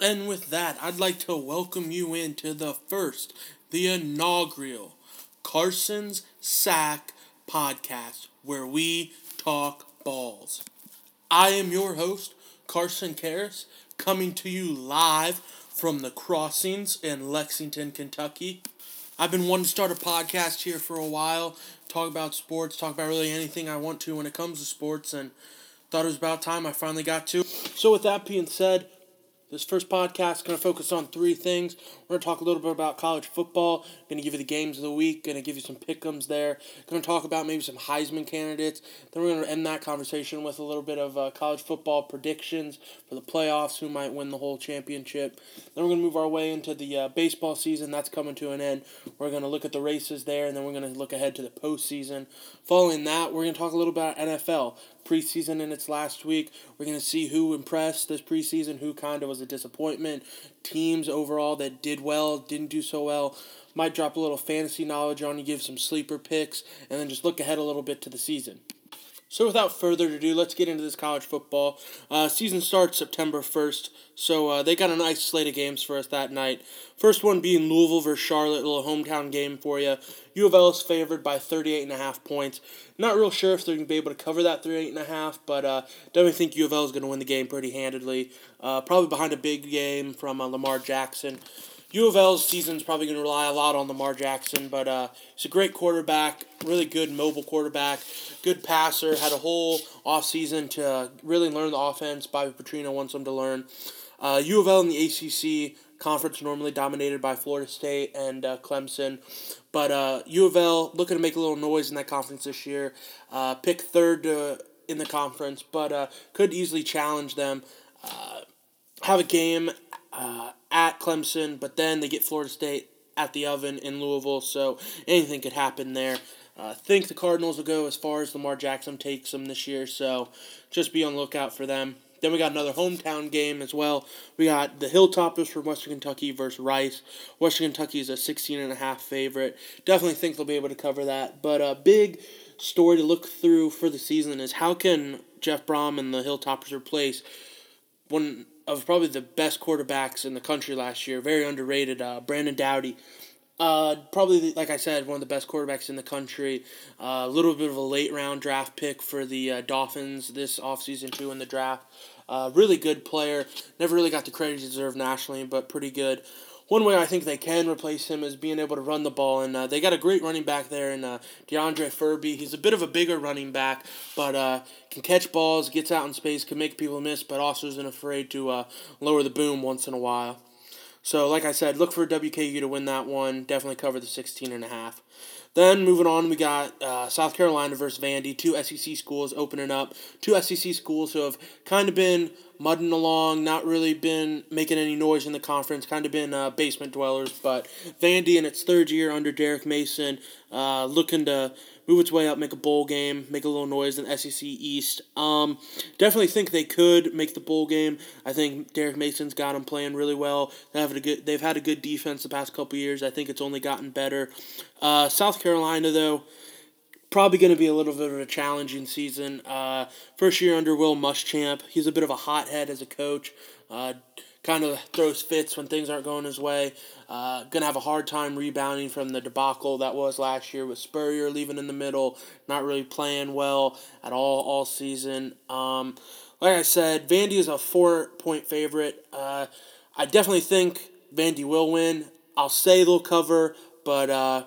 And with that, I'd like to welcome you into the first, the inaugural Carson's Sack podcast, where we talk balls. I am your host, Carson Karras, coming to you live from the crossings in Lexington, Kentucky. I've been wanting to start a podcast here for a while, talk about sports, talk about really anything I want to when it comes to sports, and thought it was about time I finally got to. So, with that being said, this first podcast is going to focus on three things. We're going to talk a little bit about college football. Going to give you the games of the week. Going to give you some pickums there. Going to talk about maybe some Heisman candidates. Then we're going to end that conversation with a little bit of uh, college football predictions for the playoffs. Who might win the whole championship? Then we're going to move our way into the uh, baseball season. That's coming to an end. We're going to look at the races there, and then we're going to look ahead to the postseason. Following that, we're going to talk a little about NFL preseason in its last week. We're going to see who impressed this preseason, who kind of was a disappointment, teams overall that did well, didn't do so well. Might drop a little fantasy knowledge on you, give some sleeper picks, and then just look ahead a little bit to the season. So without further ado, let's get into this college football. Uh, season starts September 1st, so uh, they got a nice slate of games for us that night. First one being Louisville versus Charlotte, a little hometown game for you. U of L is favored by 38.5 points. Not real sure if they're going to be able to cover that 38.5, but uh, definitely think U of L is going to win the game pretty handedly. Uh, probably behind a big game from uh, Lamar Jackson. U of L's season is probably going to rely a lot on Lamar Jackson, but uh, he's a great quarterback, really good mobile quarterback, good passer, had a whole offseason to really learn the offense. Bobby Petrino wants him to learn. Uh, U of L in the ACC conference normally dominated by Florida State and uh, Clemson, but uh, U of L looking to make a little noise in that conference this year. Uh, pick third in the conference, but uh, could easily challenge them. Uh, have a game uh, at Clemson, but then they get Florida State at the oven in Louisville, so anything could happen there. I uh, think the Cardinals will go as far as Lamar Jackson takes them this year, so just be on the lookout for them. Then we got another hometown game as well. We got the Hilltoppers from Western Kentucky versus Rice. Western Kentucky is a 16 and a half favorite. Definitely think they'll be able to cover that. But a big story to look through for the season is how can Jeff Brohm and the Hilltoppers replace one of probably the best quarterbacks in the country last year, very underrated, uh, Brandon Doughty. Uh, probably, like I said, one of the best quarterbacks in the country. Uh, a uh, little bit of a late round draft pick for the uh, Dolphins this offseason, too, in the draft. Uh, really good player. Never really got the credit he deserved nationally, but pretty good one way I think they can replace him is being able to run the ball, and uh, they got a great running back there in uh, D'Andre Ferby. He's a bit of a bigger running back, but uh, can catch balls, gets out in space, can make people miss, but also isn't afraid to uh, lower the boom once in a while. So, like I said, look for WKU to win that one. Definitely cover the 16 and a half. Then moving on, we got uh, South Carolina versus Vandy, two SEC schools opening up. Two SEC schools who have kind of been mudding along, not really been making any noise in the conference, kind of been uh, basement dwellers. But Vandy in its third year under Derek Mason, uh, looking to move its way up, make a bowl game, make a little noise in SEC East. Um, definitely think they could make the bowl game. I think Derek Mason's got them playing really well. They have a good. They've had a good defense the past couple years. I think it's only gotten better. Uh, South Carolina though probably going to be a little bit of a challenging season. Uh, first year under Will Muschamp. He's a bit of a hothead as a coach. Uh, kind of throws fits when things aren't going his way. Uh, to have a hard time rebounding from the debacle that was last year with Spurrier leaving in the middle, not really playing well at all all season. Um, like I said, Vandy is a four point favorite. Uh, I definitely think Vandy will win. I'll say they'll cover, but uh,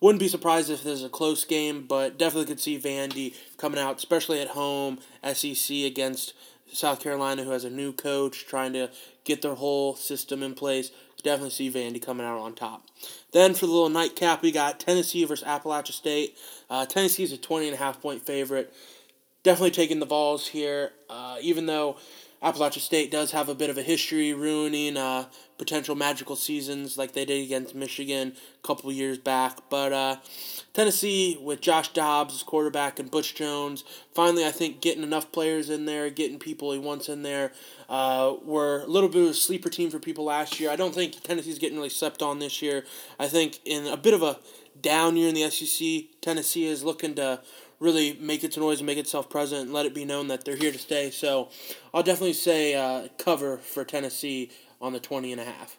wouldn't be surprised if there's a close game, but definitely could see Vandy coming out, especially at home, SEC against South Carolina, who has a new coach, trying to get their whole system in place. Definitely see Vandy coming out on top. Then for the little nightcap, we got Tennessee versus Appalachia State. Uh, Tennessee is a 20 and a half point favorite. Definitely taking the balls here, uh, even though Appalachia State does have a bit of a history ruining uh, potential magical seasons like they did against Michigan a couple years back. But uh, Tennessee, with Josh Dobbs as quarterback and Butch Jones, finally, I think getting enough players in there, getting people he wants in there, uh, were a little bit of a sleeper team for people last year. I don't think Tennessee's getting really slept on this year. I think in a bit of a down year in the SEC, Tennessee is looking to really make its noise and make itself present and let it be known that they're here to stay. So I'll definitely say uh, cover for Tennessee on the 20 and a half.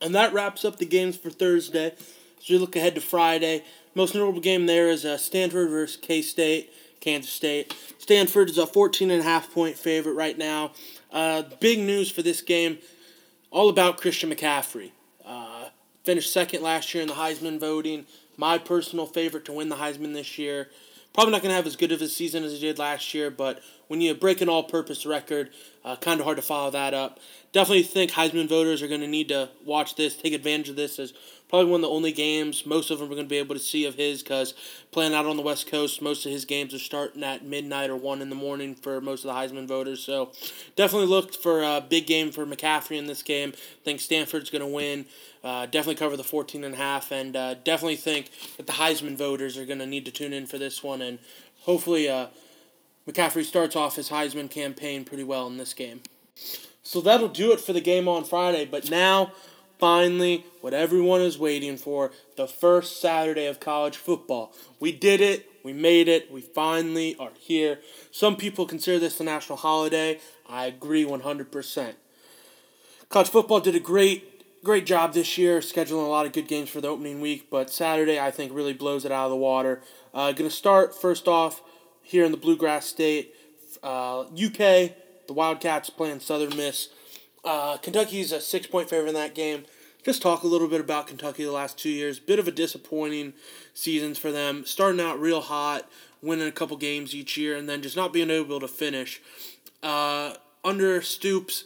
And that wraps up the games for Thursday. As we look ahead to Friday, most notable game there is uh, Stanford versus K State, Kansas State. Stanford is a 14 and a half point favorite right now. Uh, big news for this game, all about Christian McCaffrey. Uh, finished second last year in the Heisman voting. My personal favorite to win the Heisman this year. Probably not going to have as good of a season as he did last year, but when you break an all purpose record, uh, kind of hard to follow that up. Definitely think Heisman voters are going to need to watch this, take advantage of this as probably one of the only games most of them are going to be able to see of his because playing out on the West Coast, most of his games are starting at midnight or 1 in the morning for most of the Heisman voters. So definitely looked for a big game for McCaffrey in this game. think Stanford's going to win. Uh, definitely cover the 14 and a half and uh, definitely think that the Heisman voters are going to need to tune in for this one and hopefully uh, McCaffrey starts off his Heisman campaign pretty well in this game. So that'll do it for the game on Friday. But now, finally, what everyone is waiting for the first Saturday of college football. We did it. We made it. We finally are here. Some people consider this a national holiday. I agree 100%. College football did a great great job this year, scheduling a lot of good games for the opening week, but Saturday I think really blows it out of the water. Uh, going to start first off here in the Bluegrass State. Uh, UK, the Wildcats playing Southern Miss. Uh, Kentucky's a six point favorite in that game. Just talk a little bit about Kentucky the last two years. Bit of a disappointing seasons for them. Starting out real hot, winning a couple games each year, and then just not being able to finish. Uh, under Stoops,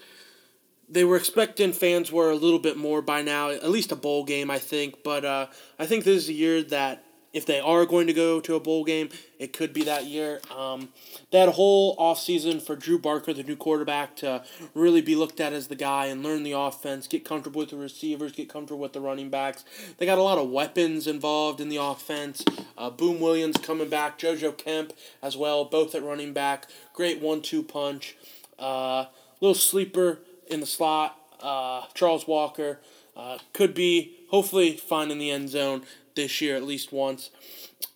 they were expecting fans were a little bit more by now, at least a bowl game, I think. But uh, I think this is a year that if they are going to go to a bowl game, it could be that year. Um, that whole offseason for Drew Barker, the new quarterback, to really be looked at as the guy and learn the offense, get comfortable with the receivers, get comfortable with the running backs. They got a lot of weapons involved in the offense. Uh, Boom Williams coming back, JoJo Kemp as well, both at running back. Great one two punch. Uh, little sleeper in the slot. Uh, Charles Walker uh, could be hopefully finding the end zone this year at least once.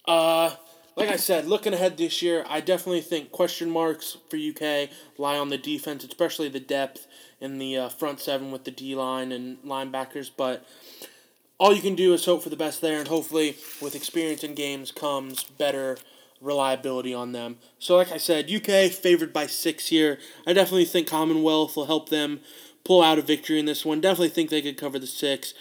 Uh, like I said, looking ahead this year, I definitely think question marks for UK lie on the defense, especially the depth in the uh, front seven with the D line and linebackers. But all you can do is hope for the best there, and hopefully, with experience in games comes better reliability on them. So, like I said, UK favored by six here. I definitely think Commonwealth will help them pull out a victory in this one. Definitely think they could cover the six.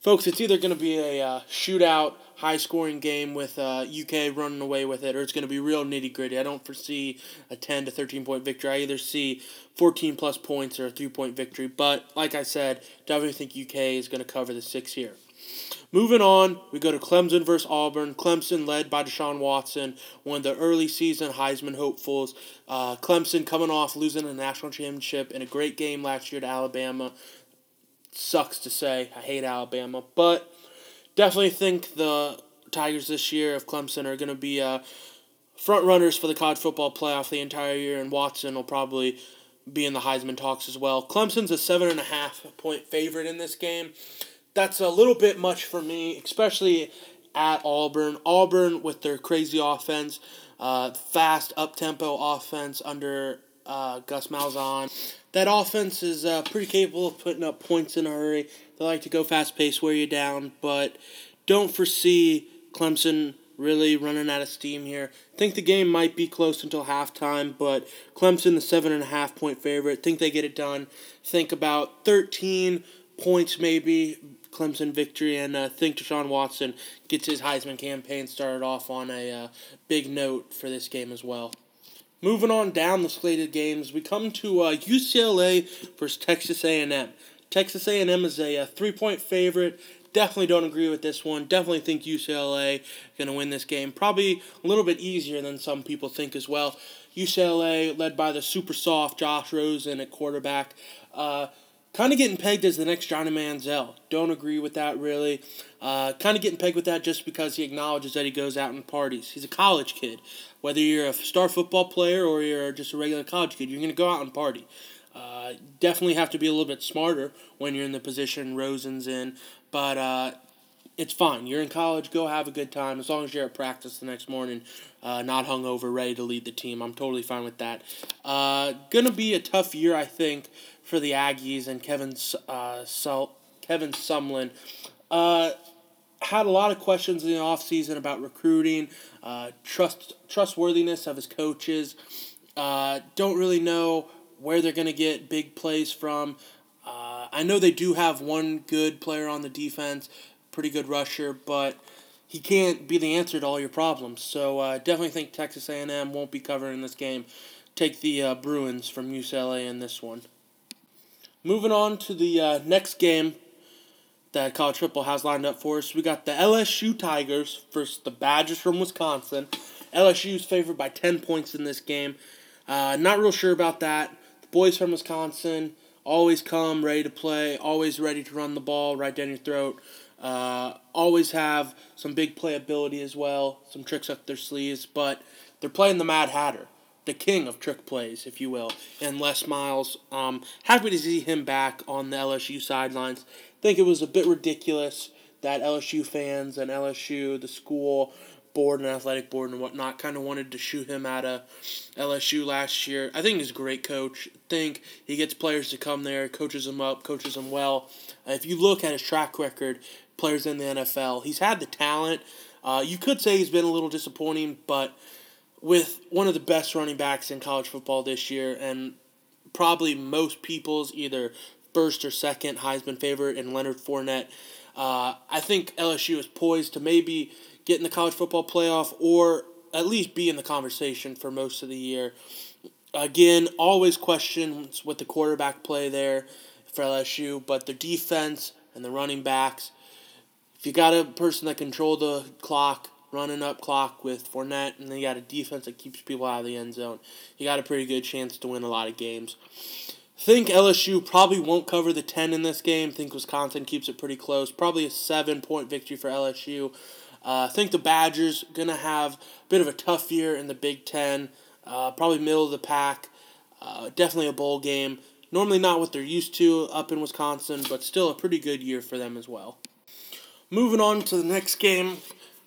Folks, it's either going to be a uh, shootout, high scoring game with uh, UK running away with it, or it's going to be real nitty gritty. I don't foresee a 10 to 13 point victory. I either see 14 plus points or a three point victory. But like I said, definitely think UK is going to cover the six here. Moving on, we go to Clemson versus Auburn. Clemson led by Deshaun Watson, one of the early season Heisman hopefuls. Uh, Clemson coming off losing a national championship in a great game last year to Alabama. Sucks to say. I hate Alabama. But definitely think the Tigers this year of Clemson are going to be uh, front runners for the college football playoff the entire year, and Watson will probably be in the Heisman talks as well. Clemson's a seven and a half point favorite in this game that's a little bit much for me, especially at Auburn. Auburn with their crazy offense, uh, fast up tempo offense under uh, Gus Malzahn. That offense is uh, pretty capable of putting up points in a hurry. They like to go fast pace, wear you down, but don't foresee Clemson really running out of steam here. Think the game might be close until halftime, but Clemson, the seven and a half point favorite. Think they get it done. Think about thirteen points maybe Clemson victory, and uh, think Deshaun Watson gets his Heisman campaign started off on a uh, big note for this game as well. Moving on down the slated games, we come to uh, UCLA versus Texas A&M. Texas A&M is a, a uh, three-point favorite. Definitely don't agree with this one. Definitely think UCLA going to win this game. Probably a little bit easier than some people think as well. UCLA, led by the super soft Josh Rosen at quarterback, uh, kind of getting pegged as the next Johnny Manziel. Don't agree with that really. Uh, kind of getting pegged with that just because he acknowledges that he goes out and parties. He's a college kid. Whether you're a star football player or you're just a regular college kid, you're going to go out and party. Uh, definitely have to be a little bit smarter when you're in the position Rosen's in, but uh, it's fine. You're in college, go have a good time as long as you're at practice the next morning, uh, not hungover, ready to lead the team. I'm totally fine with that. Uh, gonna be a tough year, I think, for the Aggies and Kevin uh, Sul- Kevin Sumlin. Uh, had a lot of questions in the offseason about recruiting, uh, trust trustworthiness of his coaches. Uh, don't really know where they're going to get big plays from. Uh, I know they do have one good player on the defense, pretty good rusher, but he can't be the answer to all your problems. So uh, definitely think Texas A&M won't be covering this game. Take the uh, Bruins from UCLA in this one. Moving on to the uh, next game that College Football has lined up for us, we got the LSU Tigers versus the Badgers from Wisconsin. LSU is favored by 10 points in this game. Uh, not real sure about that. The boys from Wisconsin always come ready to play, always ready to run the ball right down your throat. Uh, always have some big playability as well, some tricks up their sleeves, but they're playing the Mad Hatter, the king of trick plays, if you will, and Les Miles. Um, happy to see him back on the LSU sidelines. think it was a bit ridiculous that LSU fans and LSU, the school, board and athletic board and whatnot kind of wanted to shoot him out of LSU last year. I think he's a great coach. I think he gets players to come there, coaches them up, coaches them well. If you look at his track record, players in the NFL, he's had the talent. Uh, you could say he's been a little disappointing, but with one of the best running backs in college football this year, and probably most people's either first or second Heisman favorite in Leonard Fournette. Uh, I think LSU is poised to maybe get in the college football playoff or at least be in the conversation for most of the year. Again, always questions with the quarterback play there for LSU, but the defense and the running backs. If you got a person that control the clock, running up clock with Fournette, and then you got a defense that keeps people out of the end zone, you got a pretty good chance to win a lot of games. Think LSU probably won't cover the 10 in this game. Think Wisconsin keeps it pretty close. Probably a seven point victory for LSU. Uh, I think the Badgers going to have a bit of a tough year in the Big Ten, uh, probably middle of the pack. Uh, definitely a bowl game. Normally not what they're used to up in Wisconsin, but still a pretty good year for them as well. Moving on to the next game,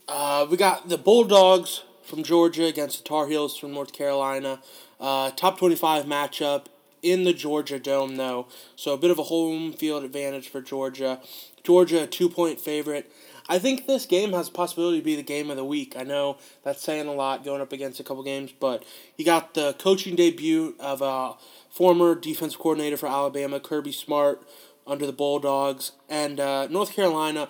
uh, we got the Bulldogs from Georgia against the Tar Heels from North Carolina. Uh, top 25 matchup in the Georgia Dome, though. So a bit of a home field advantage for Georgia. Georgia, a two point favorite. I think this game has a possibility to be the game of the week. I know that's saying a lot going up against a couple games, but you got the coaching debut of a former defensive coordinator for Alabama, Kirby Smart, under the Bulldogs, and uh, North Carolina.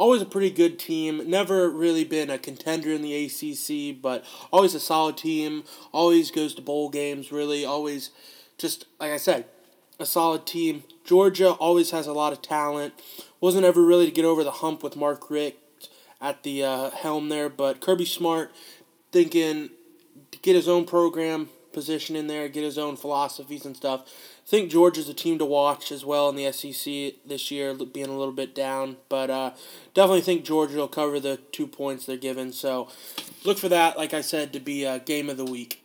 Always a pretty good team. Never really been a contender in the ACC, but always a solid team. Always goes to bowl games. Really, always just like I said, a solid team. Georgia always has a lot of talent. Wasn't ever really to get over the hump with Mark Richt at the uh, helm there, but Kirby Smart thinking to get his own program position in there, get his own philosophies and stuff. Think Georgia's a team to watch as well in the SEC this year, being a little bit down, but uh, definitely think Georgia will cover the two points they're given. So look for that, like I said, to be a game of the week.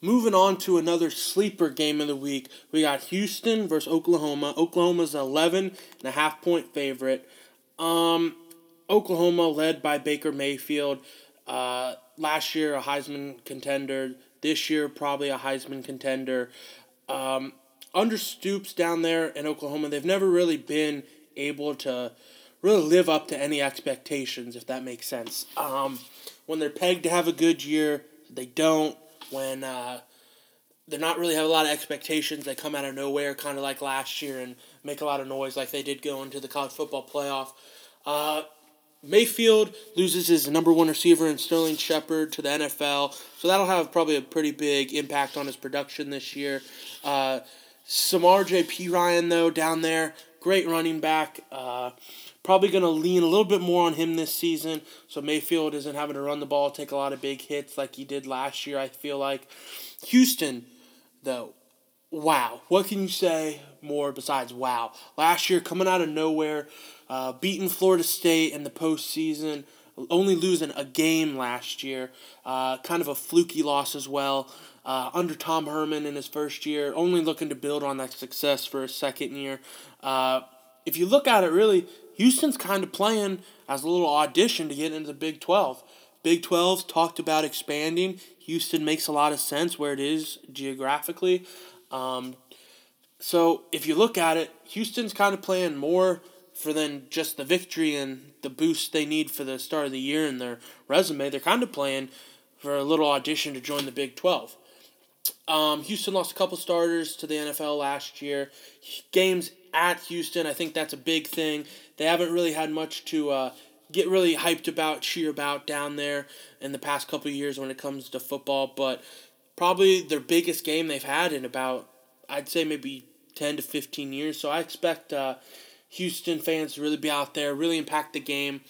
Moving on to another sleeper game of the week, we got Houston versus Oklahoma. Oklahoma's 11 and a half point favorite. Um, Oklahoma led by Baker Mayfield. Uh, last year, a Heisman contender. This year, probably a Heisman contender. Um, under Stoops down there in Oklahoma, they've never really been able to really live up to any expectations, if that makes sense. Um, when they're pegged to have a good year, they don't when uh, they're not really have a lot of expectations. They come out of nowhere, kind of like last year, and make a lot of noise like they did go into the college football playoff. Uh, Mayfield loses his number one receiver in Sterling Shepard to the NFL, so that'll have probably a pretty big impact on his production this year. Uh, Samaje Perine, though, down there, great running back. Uh, Probably going to lean a little bit more on him this season, so Mayfield isn't having to run the ball, take a lot of big hits like he did last year. I feel like Houston, though, wow. What can you say more besides wow? Last year, coming out of nowhere, uh, beating Florida State in the postseason, only losing a game last year. Uh, kind of a fluky loss as well. Uh, under Tom Herman in his first year, only looking to build on that success for a second year. Uh, if you look at it, really, Houston's kind of playing as a little audition to get into the Big 12. Big 12's talked about expanding. Houston makes a lot of sense where it is geographically. Um, so if you look at it, Houston's kind of playing more for than just the victory and the boost they need for the start of the year in their resume. They're kind of playing for a little audition to join the Big 12. Um, Houston lost a couple starters to the NFL last year. Games at Houston, I think that's a big thing. They haven't really had much to uh, get really hyped about, cheer about down there in the past couple years when it comes to football, but probably their biggest game they've had in about, I'd say maybe 10 to 15 years. So I expect uh, Houston fans to really be out there, really impact the game.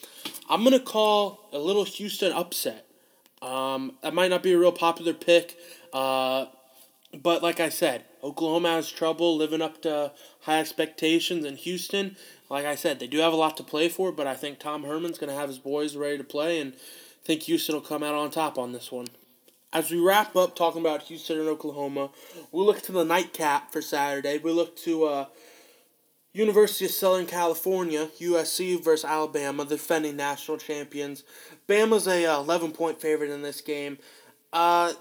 I'm going to call a little Houston upset. Um, that might not be a real popular pick, uh, but like I said, Oklahoma has trouble living up to high expectations, in Houston, like I said, they do have a lot to play for, but I think Tom Herman's going to have his boys ready to play, and I think Houston will come out on top on this one. As we wrap up talking about Houston and Oklahoma, we look to the nightcap for Saturday. We look to uh, University of Southern California, USC versus Alabama, defending national champions. Bama's a uh, 11 point favorite in this game. Uh,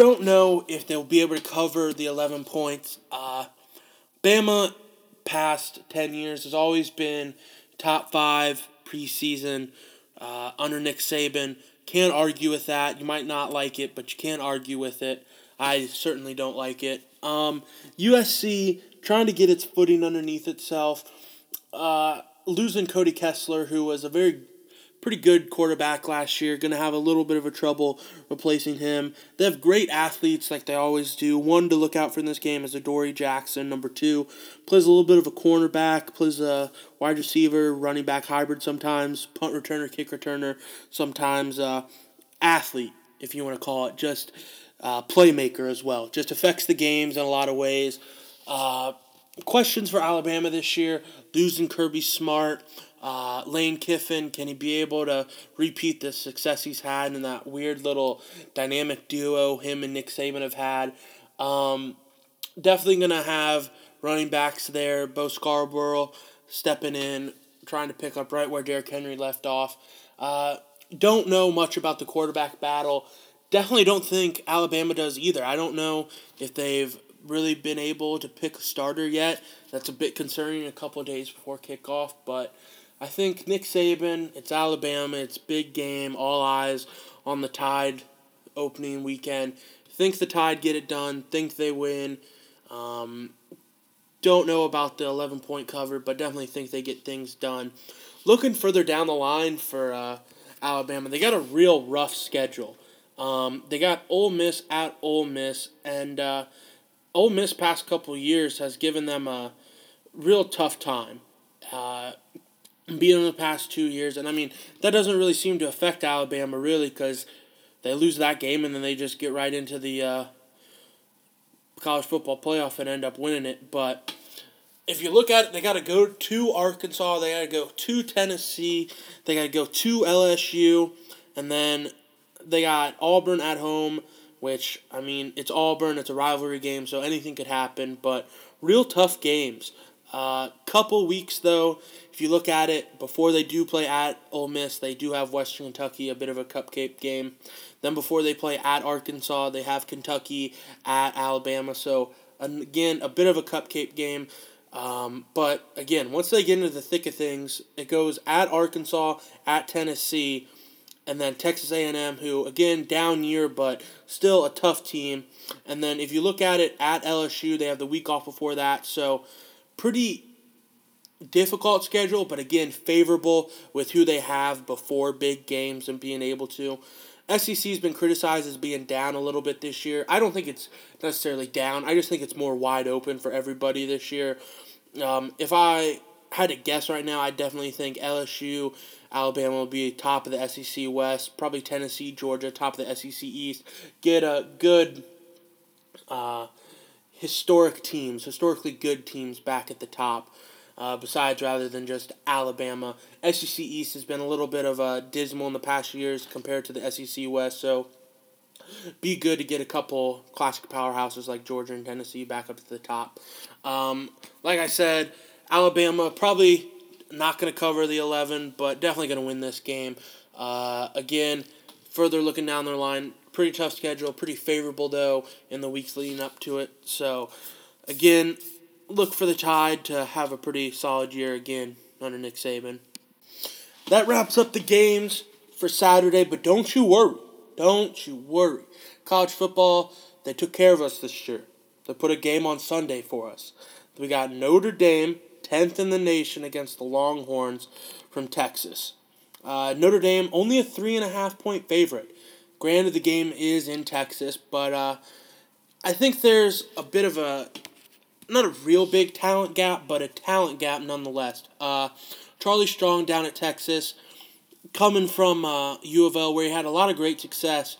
don't know if they'll be able to cover the 11 points. Uh, Bama, past 10 years, has always been top five preseason uh, under Nick Saban. Can't argue with that. You might not like it, but you can't argue with it. I certainly don't like it. Um, USC trying to get its footing underneath itself. Uh, losing Cody Kessler, who was a very pretty good quarterback last year, going to have a little bit of a trouble replacing him. They have great athletes like they always do. One to look out for in this game is Adoree Jackson. Number two plays a little bit of a cornerback, plays a wide receiver, running back hybrid sometimes, punt returner, kick returner, sometimes uh, athlete, if you want to call it, just uh, playmaker as well. Just affects the games in a lot of ways. Uh, questions for Alabama this year: losing Kirby Smart, uh, Lane Kiffin. Can he be able to repeat the success he's had in that weird little dynamic duo him and Nick Saban have had? Um, definitely gonna have running backs there. Bo Scarborough stepping in, trying to pick up right where Derrick Henry left off. Uh, don't know much about the quarterback battle. Definitely don't think Alabama does either. I don't know if they've really been able to pick a starter yet. That's a bit concerning a couple days before kickoff, but I think Nick Saban, it's Alabama, it's big game, all eyes on the Tide opening weekend. Think the Tide get it done, think they win. Um, don't know about the 11 point cover, but definitely think they get things done. Looking further down the line for uh, Alabama, they got a real rough schedule. Um, they got Ole Miss at Ole Miss, and uh, Ole Miss past couple years has given them a real tough time. Uh, being them the past two years, and I mean that doesn't really seem to affect Alabama really because they lose that game and then they just get right into the uh, college football playoff and end up winning it. But if you look at it, they got to go to Arkansas, they got to go to Tennessee, they got to go to LSU, and then they got Auburn at home, which, I mean, it's Auburn, it's a rivalry game, so anything could happen, but real tough games. Uh, couple weeks, though, if you look at it, before they do play at Ole Miss, they do have Western Kentucky, a bit of a cupcake game. Then before they play at Arkansas, they have Kentucky at Alabama. So, again, a bit of a cupcake game. Um, but again, once they get into the thick of things, it goes at Arkansas, at Tennessee, and then Texas A&M, who again down year but still a tough team. And then if you look at it at LSU, they have the week off before that, so pretty difficult schedule, but again favorable with who they have before big games and being able to. SEC's been criticized as being down a little bit this year. I don't think it's necessarily down. I just think it's more wide open for everybody this year. Um, if I had to guess right now, I definitely think LSU, Alabama will be top of the SEC West. Probably Tennessee, Georgia, top of the SEC East. Get a good uh, historic teams, historically good teams back at the top. Uh, besides, rather than just Alabama, SEC East has been a little bit of a dismal in the past years compared to the SEC West. So, be good to get a couple classic powerhouses like Georgia and Tennessee back up to the top. Um, like I said, Alabama probably not going to cover the 11, but definitely going to win this game. Uh, again, further looking down their line, pretty tough schedule, pretty favorable though in the weeks leading up to it. So, again, look for the Tide to have a pretty solid year again under Nick Saban. That wraps up the games for Saturday, but don't you worry. Don't you worry. College football, they took care of us this year. They put a game on Sunday for us. We got Notre Dame 10th in the nation against the Longhorns from Texas. Uh, Notre Dame, only a three and a half point favorite. Granted, the game is in Texas, but uh, I think there's a bit of a not a real big talent gap, but a talent gap nonetheless. Uh, Charlie Strong down at Texas, coming from uh, U of L, where he had a lot of great success.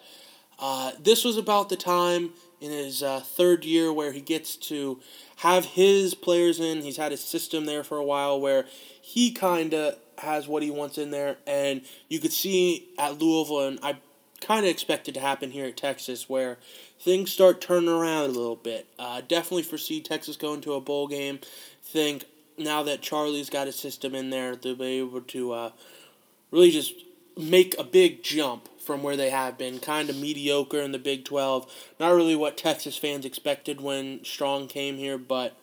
Uh, this was about the time in his uh, third year where he gets to have his players in. He's had his system there for a while where he kind of has what he wants in there. And you could see at Louisville, and I kind of expected to happen here at Texas, where things start turning around a little bit. Uh, definitely foresee Texas going to a bowl game. Think now that Charlie's got his system in there, they'll be able to uh, really just make a big jump from where they have been, kind of mediocre in the Big 12. Not really what Texas fans expected when Strong came here, but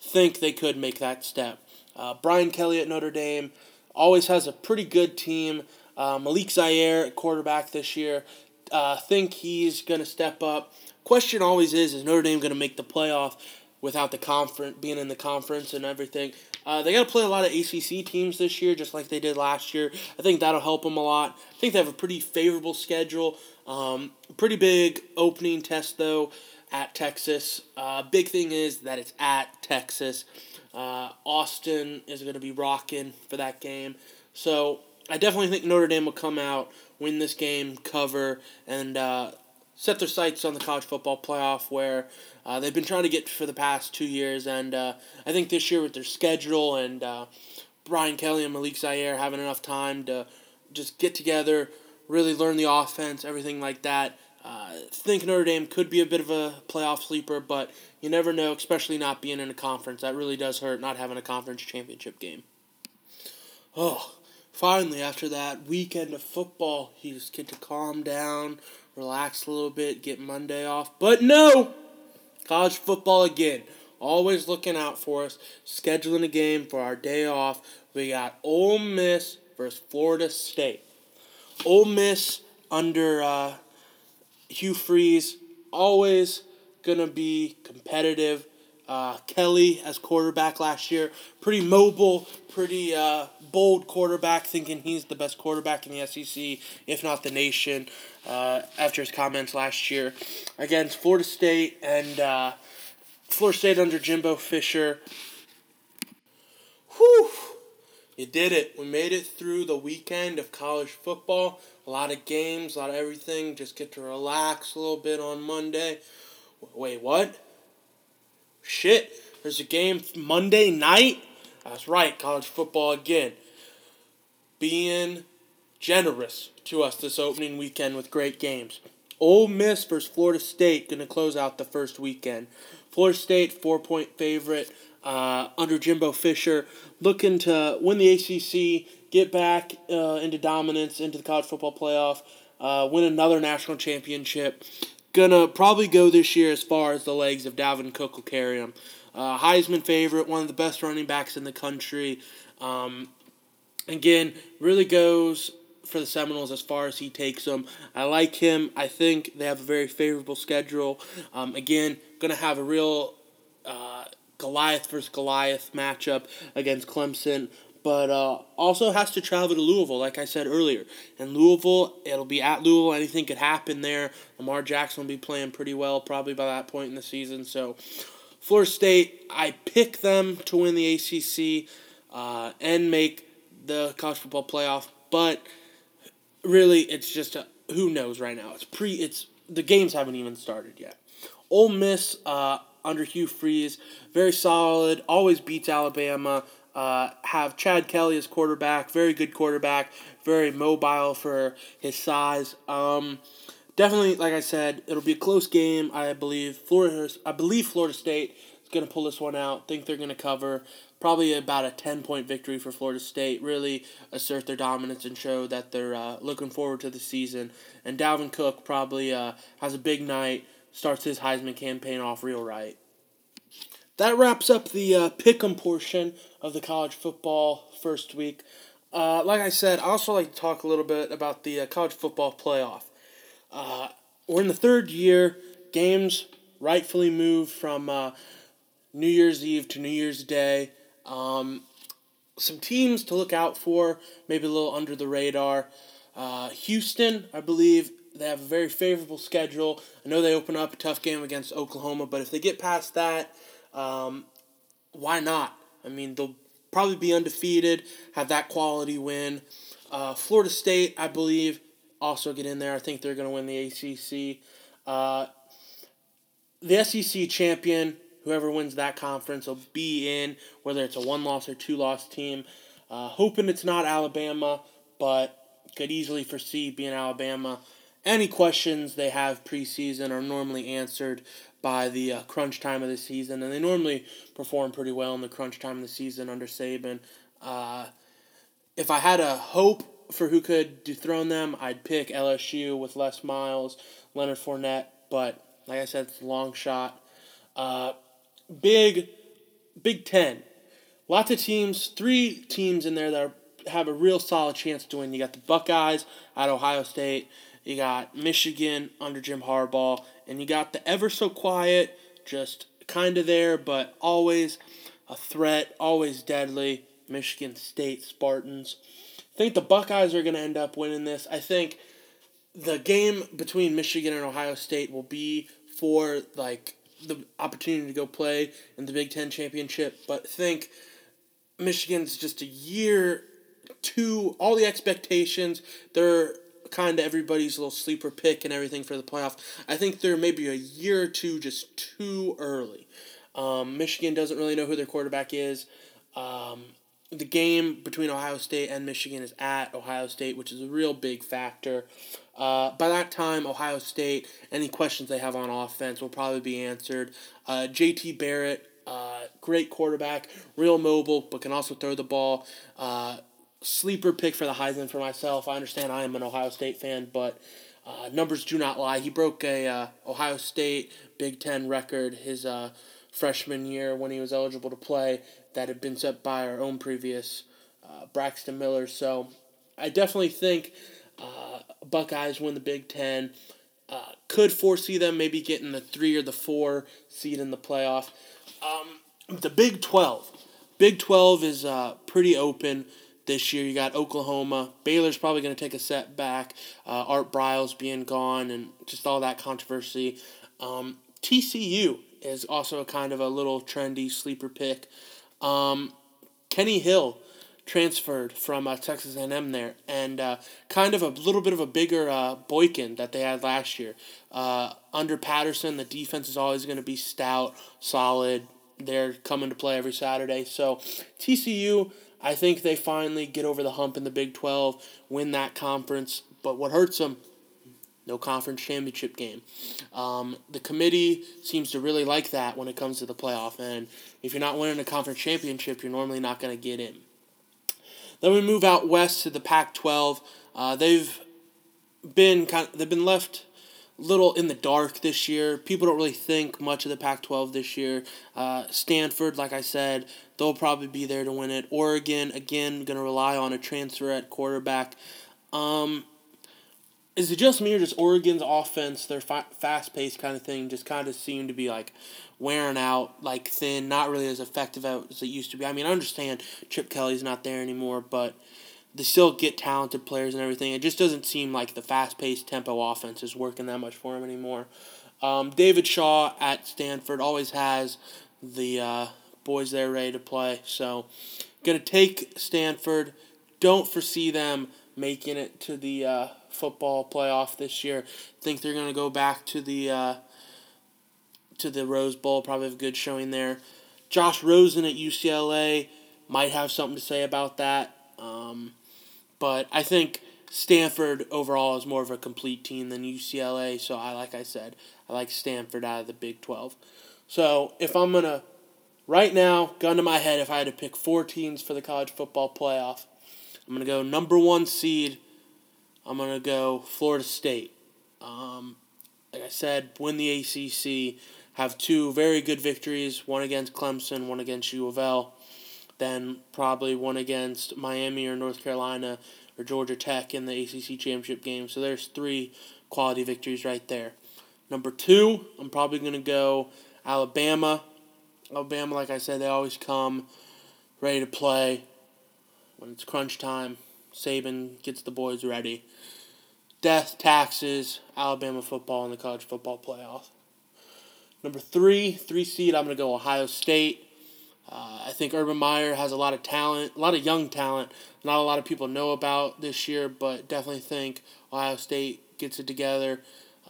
think they could make that step. Uh, Brian Kelly at Notre Dame always has a pretty good team. Uh, Malik Zaire quarterback this year. Uh, think he's going to step up. Question always is: Is Notre Dame going to make the playoff without the conference being in the conference and everything? Uh, they got to play a lot of ACC teams this year, just like they did last year. I think that'll help them a lot. I think they have a pretty favorable schedule. Um, pretty big opening test, though, at Texas. Uh, big thing is that it's at Texas. Uh, Austin is going to be rocking for that game. So I definitely think Notre Dame will come out, win this game, cover, and uh, set their sights on the college football playoff where uh, they've been trying to get for the past two years. And uh, I think this year with their schedule and uh, Brian Kelly and Malik Zaire having enough time to just get together, really learn the offense, everything like that. Uh, think Notre Dame could be a bit of a playoff sleeper, but you never know, especially not being in a conference. That really does hurt not having a conference championship game. Oh, finally, after that weekend of football, you just get to calm down, relax a little bit, get Monday off. But no! College football again. Always looking out for us. Scheduling a game for our day off. We got Ole Miss versus Florida State. Ole Miss under uh, Hugh Freeze. Always to be competitive. Uh, Kelly as quarterback last year, pretty mobile, pretty uh, bold quarterback, thinking he's the best quarterback in the SEC, if not the nation uh, after his comments last year against Florida State and uh, Florida State under Jimbo Fisher. Whew! You did it. We made it through the weekend of college football. A lot of games, a lot of everything. Just get to relax a little bit on Monday. Wait, what? Shit. There's a game Monday night? That's right, college football again. Being generous to us this opening weekend with great games. Ole Miss versus Florida State going to close out the first weekend. Florida State four point favorite uh, under Jimbo Fisher, looking to win the ACC, get back uh, into dominance into the college football playoff, uh, win another national championship. Gonna probably go this year as far as the legs of Dalvin Cook will carry him. Uh, Heisman favorite, one of the best running backs in the country. Um, again, really goes for the Seminoles as far as he takes them. I like him. I think they have a very favorable schedule. Um, again, to have a real uh, Goliath versus Goliath matchup against Clemson. But uh, also has to travel to Louisville, like I said earlier. And Louisville, it'll be at Louisville. Anything could happen there. Lamar Jackson will be playing pretty well probably by that point in the season. So, Florida State, I pick them to win the ACC uh, and make the college football playoff. But really, it's just a, who knows right now. It's pre. It's the games haven't even started yet. Ole Miss uh, under Hugh Freeze, very solid, always beats Alabama. Uh, have Chad Kelly as quarterback, very good quarterback, very mobile for his size. Um, definitely, like I said, it'll be a close game. I believe Florida. I believe Florida State is going to pull this one out. Think they're going to cover. Probably about a ten point victory for Florida State. Really assert their dominance and show that they're uh, looking forward to the season. And Dalvin Cook probably uh, has a big night. Starts his Heisman campaign off real right. That wraps up the uh, pick'em portion of the college football first week. Uh, like I said, I also like to talk a little bit about the uh, college football playoff. Uh, we're in the third year. Games rightfully moved from uh, New Year's Eve to New Year's Day. Um, some teams to look out for, maybe a little under the radar. Uh, Houston, I believe, they have a very favorable schedule. I know they open up a tough game against Oklahoma, but if they get past that, um, why not? I mean, they'll probably be undefeated, have that quality win. Uh, Florida State, I believe, also get in there. I think they're going to win the ACC. Uh, the SEC champion, whoever wins that conference, will be in, whether it's a one loss or two loss team. Uh, hoping it's not Alabama, but could easily foresee being Alabama. Any questions they have preseason are normally answered by the uh, crunch time of the season, and they normally perform pretty well in the crunch time of the season under Saban. Uh, if I had a hope for who could dethrone them, I'd pick LSU with Les Miles, Leonard Fournette, but like I said, it's a long shot. Uh, big, Big Ten. Lots of teams, three teams in there that are, have a real solid chance to win. You got the Buckeyes at Ohio State. You got Michigan under Jim Harbaugh, and you got the ever so quiet, just kind of there, but always a threat, always deadly Michigan State Spartans. I think the Buckeyes are going to end up winning this. I think the game between Michigan and Ohio State will be for like the opportunity to go play in the Big Ten championship, but think Michigan's just a year to all the expectations. They're kind of everybody's little sleeper pick and everything for the playoff. I think they're maybe a year or two just too early. Um, Michigan doesn't really know who their quarterback is. Um, the game between Ohio State and Michigan is at Ohio State, which is a real big factor. Uh, by that time, Ohio State, any questions they have on offense will probably be answered. Uh, JT Barrett, uh, great quarterback, real mobile, but can also throw the ball. Sleeper pick for the Heisman for myself. I understand I am an Ohio State fan, but uh, numbers do not lie. He broke a uh, Ohio State Big Ten record his uh, freshman year when he was eligible to play that had been set by our own previous uh, Braxton Miller. So I definitely think uh, Buckeyes win the Big Ten. Uh, could foresee them maybe getting the three or the four seed in the playoff. Um, the Big Twelve. Big Twelve is pretty open this year. You got Oklahoma. Baylor's probably going to take a step back. Uh, Art Briles being gone and just all that controversy. Um, TCU is also a kind of a little trendy sleeper pick. Um, Kenny Hill transferred from uh, Texas A&M there, and uh, kind of a little bit of a bigger uh, Boykin that they had last year. Uh, under Patterson, the defense is always going to be stout, solid. They're coming to play every Saturday. So TCU, I think they finally get over the hump in the Big 12, win that conference. But what hurts them, no conference championship game. Um, the committee seems to really like that when it comes to the playoff. And if you're not winning a conference championship, you're normally not going to get in. Then we move out west to the Pac-12. Uh, they've been kind of, they've been left little in the dark this year. People don't really think much of the Pac 12 this year. Uh, Stanford, like I said, they'll probably be there to win it. Oregon, again, going to rely on a transfer at quarterback. Um, is it just me or does Oregon's offense, their fa- fast paced kind of thing, just kind of seem to be like wearing out, like thin, not really as effective as it used to be? I mean, I understand Chip Kelly's not there anymore, but they still get talented players and everything. It just doesn't seem like the fast paced tempo offense is working that much for him anymore. Um, David Shaw at Stanford always has the uh, boys there ready to play. So, going to take Stanford. Don't foresee them making it to the uh, football playoff this year. Think they're going to go back to the uh, to the Rose Bowl, probably have a good showing there. Josh Rosen at UCLA might have something to say about that. Um, but I think Stanford overall is more of a complete team than UCLA. So I like I said, I like Stanford out of the Big Twelve. So if I'm gonna right now, gun to my head, if I had to pick four teams for the college football playoff, I'm gonna go number one seed. I'm gonna go Florida State. Um, like I said, win the ACC, have two very good victories, one against Clemson, one against U of L, then probably one against Miami or North Carolina or Georgia Tech in the ACC championship game. So there's three quality victories right there. Number two, I'm probably going to go Alabama. Alabama, like I said, they always come ready to play when it's crunch time. Saban gets the boys ready. Death, taxes, Alabama football in the college football playoff. Number three, three seed, I'm going to go Ohio State. Uh, I think Urban Meyer has a lot of talent, a lot of young talent. Not a lot of people know about this year, but definitely think Ohio State gets it together.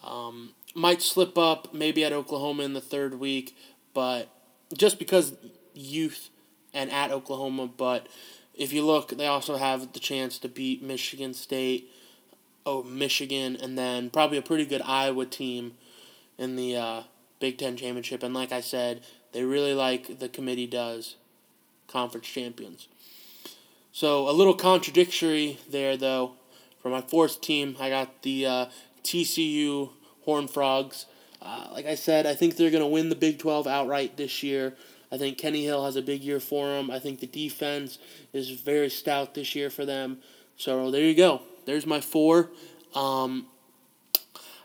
Um, might slip up maybe at Oklahoma in the third week, but just because youth and at Oklahoma. But if you look, they also have the chance to beat Michigan State, oh Michigan, and then probably a pretty good Iowa team in the uh, Big Ten championship. And like I said, they really like the committee does conference champions. So a little contradictory there, though. For my fourth team, I got the uh, TCU Horn Frogs. Uh, like I said, I think they're going to win the Big 12 outright this year. I think Kenny Hill has a big year for them. I think the defense is very stout this year for them. So there you go. There's my four. Um,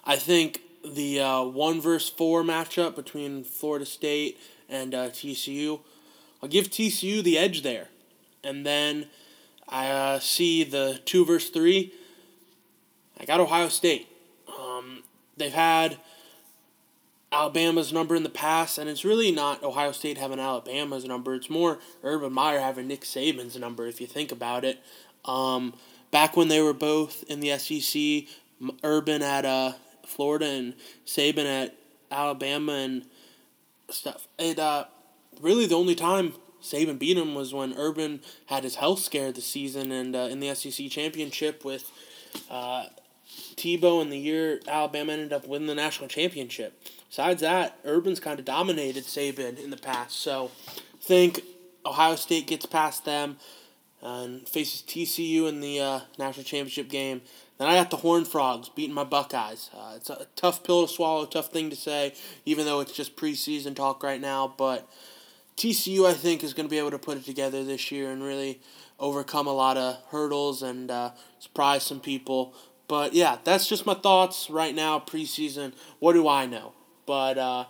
I think the uh, one versus four matchup between Florida State and uh, TCU, I'll give TCU the edge there. And then I uh, see the two versus three. I got Ohio State. Um, they've had Alabama's number in the past, and it's really not Ohio State having Alabama's number. It's more Urban Meyer having Nick Saban's number, if you think about it. Um, back when they were both in the SEC, Urban at uh, Florida and Saban at Alabama and stuff. It uh, really the only time Saban beat him was when Urban had his health scare this season and uh, in the SEC championship with uh, Tebow in the year Alabama ended up winning the national championship. Besides that, Urban's kind of dominated Saban in the past. So, think Ohio State gets past them and faces TCU in the uh, national championship game. Then I got the Horned Frogs beating my Buckeyes. Uh, it's a tough pill to swallow, tough thing to say, even though it's just preseason talk right now. But TCU, I think, is going to be able to put it together this year and really overcome a lot of hurdles and uh, surprise some people. But yeah, that's just my thoughts right now, preseason. What do I know? But uh,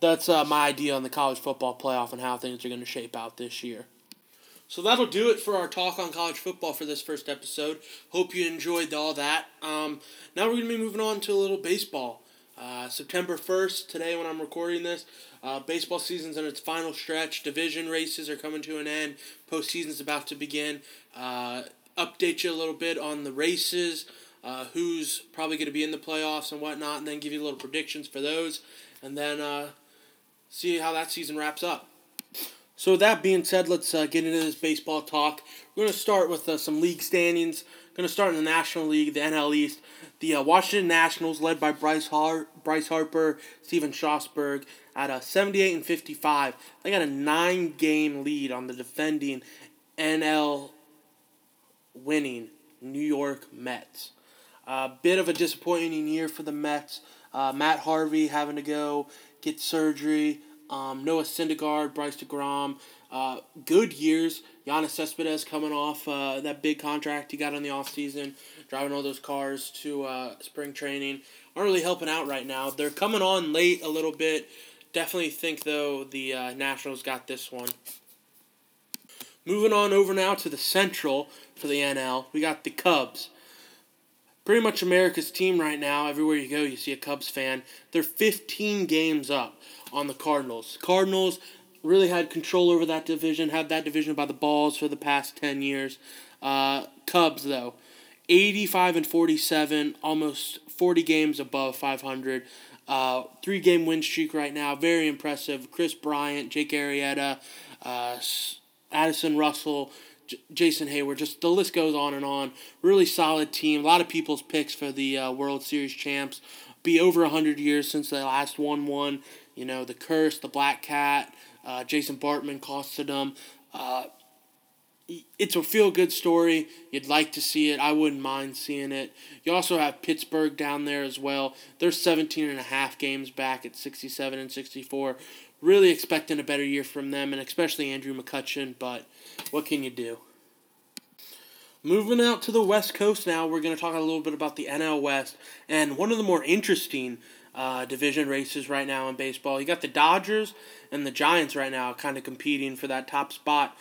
that's uh, my idea on the college football playoff and how things are going to shape out this year. So that'll do it for our talk on college football for this first episode. Hope you enjoyed all that. Um, now we're going to be moving on to a little baseball. Uh, September 1st, today when I'm recording this, uh, baseball season's in its final stretch. Division races are coming to an end. Postseason's about to begin. Uh, update you a little bit on the races uh, who's probably going to be in the playoffs and whatnot, and then give you little predictions for those, and then uh, see how that season wraps up. So, that being said, let's uh, get into this baseball talk. We're going to start with uh, some league standings. Going to start in the National League, the NL East. The uh, Washington Nationals, led by Bryce, Har- Bryce Harper, Stephen Strasburg, at a 78 and 55. They got a nine game lead on the defending NL winning New York Mets. A bit of a disappointing year for the Mets. Uh, Matt Harvey having to go get surgery. Um, Noah Syndergaard, Bryce DeGrom. Uh, good years. Yoenis Cespedes coming off uh, that big contract he got in the offseason, driving all those cars to uh, spring training. Aren't really helping out right now. They're coming on late a little bit. Definitely think, though, the uh, Nationals got this one. Moving on over now to the Central for the NL, we got the Cubs pretty much America's team right now. Everywhere you go, you see a Cubs fan. They're 15 games up on the Cardinals. Cardinals really had control over that division, had that division by the balls for the past 10 years. Uh, Cubs, though, 85 and 47, almost 40 games above 500. Uh, three game win streak right now. Very impressive. Kris Bryant, Jake Arrieta, uh, Addison Russell, J- Jason Heyward. Just the list goes on and on. Really solid team. A lot of people's picks for the uh, World Series champs. Be over 100 years since they last won one. You know, the curse, the black cat, uh, Jason Bartman costed them. Uh, it's a feel good story. You'd like to see it. I wouldn't mind seeing it. You also have Pittsburgh down there as well. They're 17 and a half games back at 67 and 64. Really expecting a better year from them, and especially Andrew McCutchen, but what can you do? Moving out to the West Coast now, we're going to talk a little bit about the NL West and one of the more interesting uh, division races right now in baseball. You got the Dodgers and the Giants right now kind of competing for that top spot.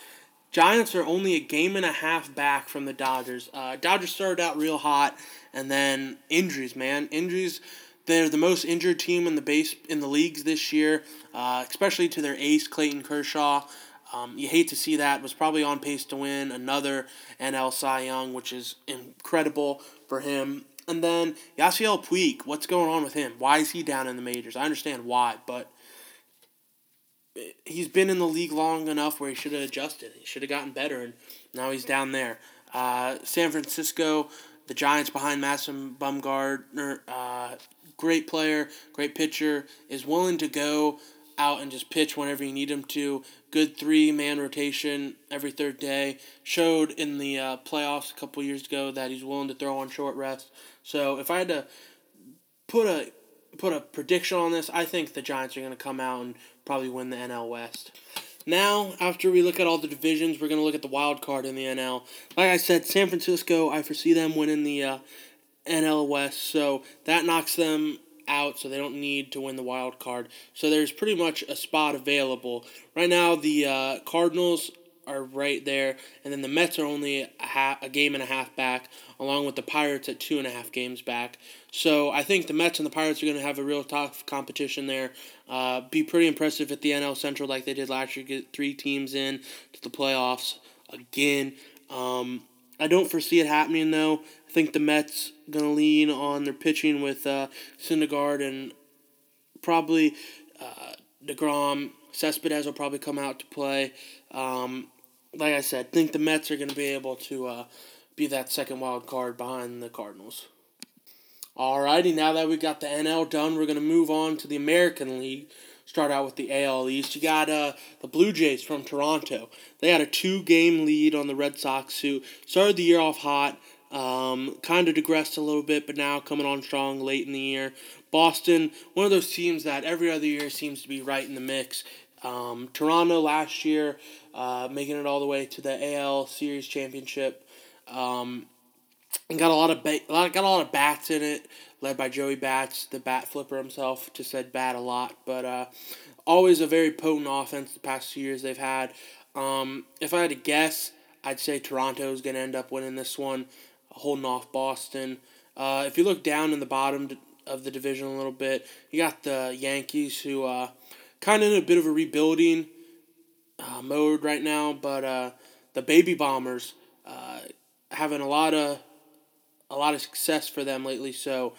Giants are only a game and a half back from the Dodgers. Uh, Dodgers started out real hot, and then injuries, man, injuries. They're the most injured team in the base in the leagues this year, uh, especially to their ace Clayton Kershaw. Um, you hate to see that. Was probably on pace to win another NL Cy Young, which is incredible for him. And then Yasiel Puig, what's going on with him? Why is he down in the majors? I understand why, but he's been in the league long enough where he should have adjusted. He should have gotten better, and now he's down there. Uh, San Francisco, the Giants behind Madison Bumgarner, uh, great player, great pitcher, is willing to go out and just pitch whenever you need him to. Good three man rotation every third day. Showed in the uh, playoffs a couple years ago that he's willing to throw on short rest. So if I had to put a put a prediction on this, I think the Giants are going to come out and probably win the NL West. Now, after we look at all the divisions, we're going to look at the wild card in the NL. Like I said, San Francisco, I foresee them winning the uh, NL West, so that knocks them out, so they don't need to win the wild card. So there's pretty much a spot available. Right now, the uh, Cardinals are right there, and then the Mets are only a, half, a game and a half back, along with the Pirates at two and a half games back. So I think the Mets and the Pirates are going to have a real tough competition there. Uh, be pretty impressive at the NL Central like they did last year, get three teams in to the playoffs again. Um, I don't foresee it happening though. I think the Mets gonna lean on their pitching with uh, Syndergaard and probably uh, Degrom. Cespedes will probably come out to play. Um, like I said, think the Mets are going to be able to uh, be that second wild card behind the Cardinals. Alrighty, now that we got the NL done, we're going to move on to the American League. Start out with the AL East. You got uh, the Blue Jays from Toronto. They had a two game lead on the Red Sox, who started the year off hot, um, kind of digressed a little bit, but now coming on strong late in the year. Boston, one of those teams that every other year seems to be right in the mix. Um, Toronto last year, uh, making it all the way to the AL Series championship, um, and got a lot of ba- got a lot of bats in it, led by Joey Bats, the bat flipper himself. Just said bat a lot, but uh, always a very potent offense. The past two years they've had. Um, if I had to guess, I'd say Toronto is going to end up winning this one, holding off Boston. Uh, if you look down in the bottom of the division a little bit, you got the Yankees who. Kind of in a bit of a rebuilding uh, mode right now, but uh, the baby bombers uh, having a lot of a lot of success for them lately. So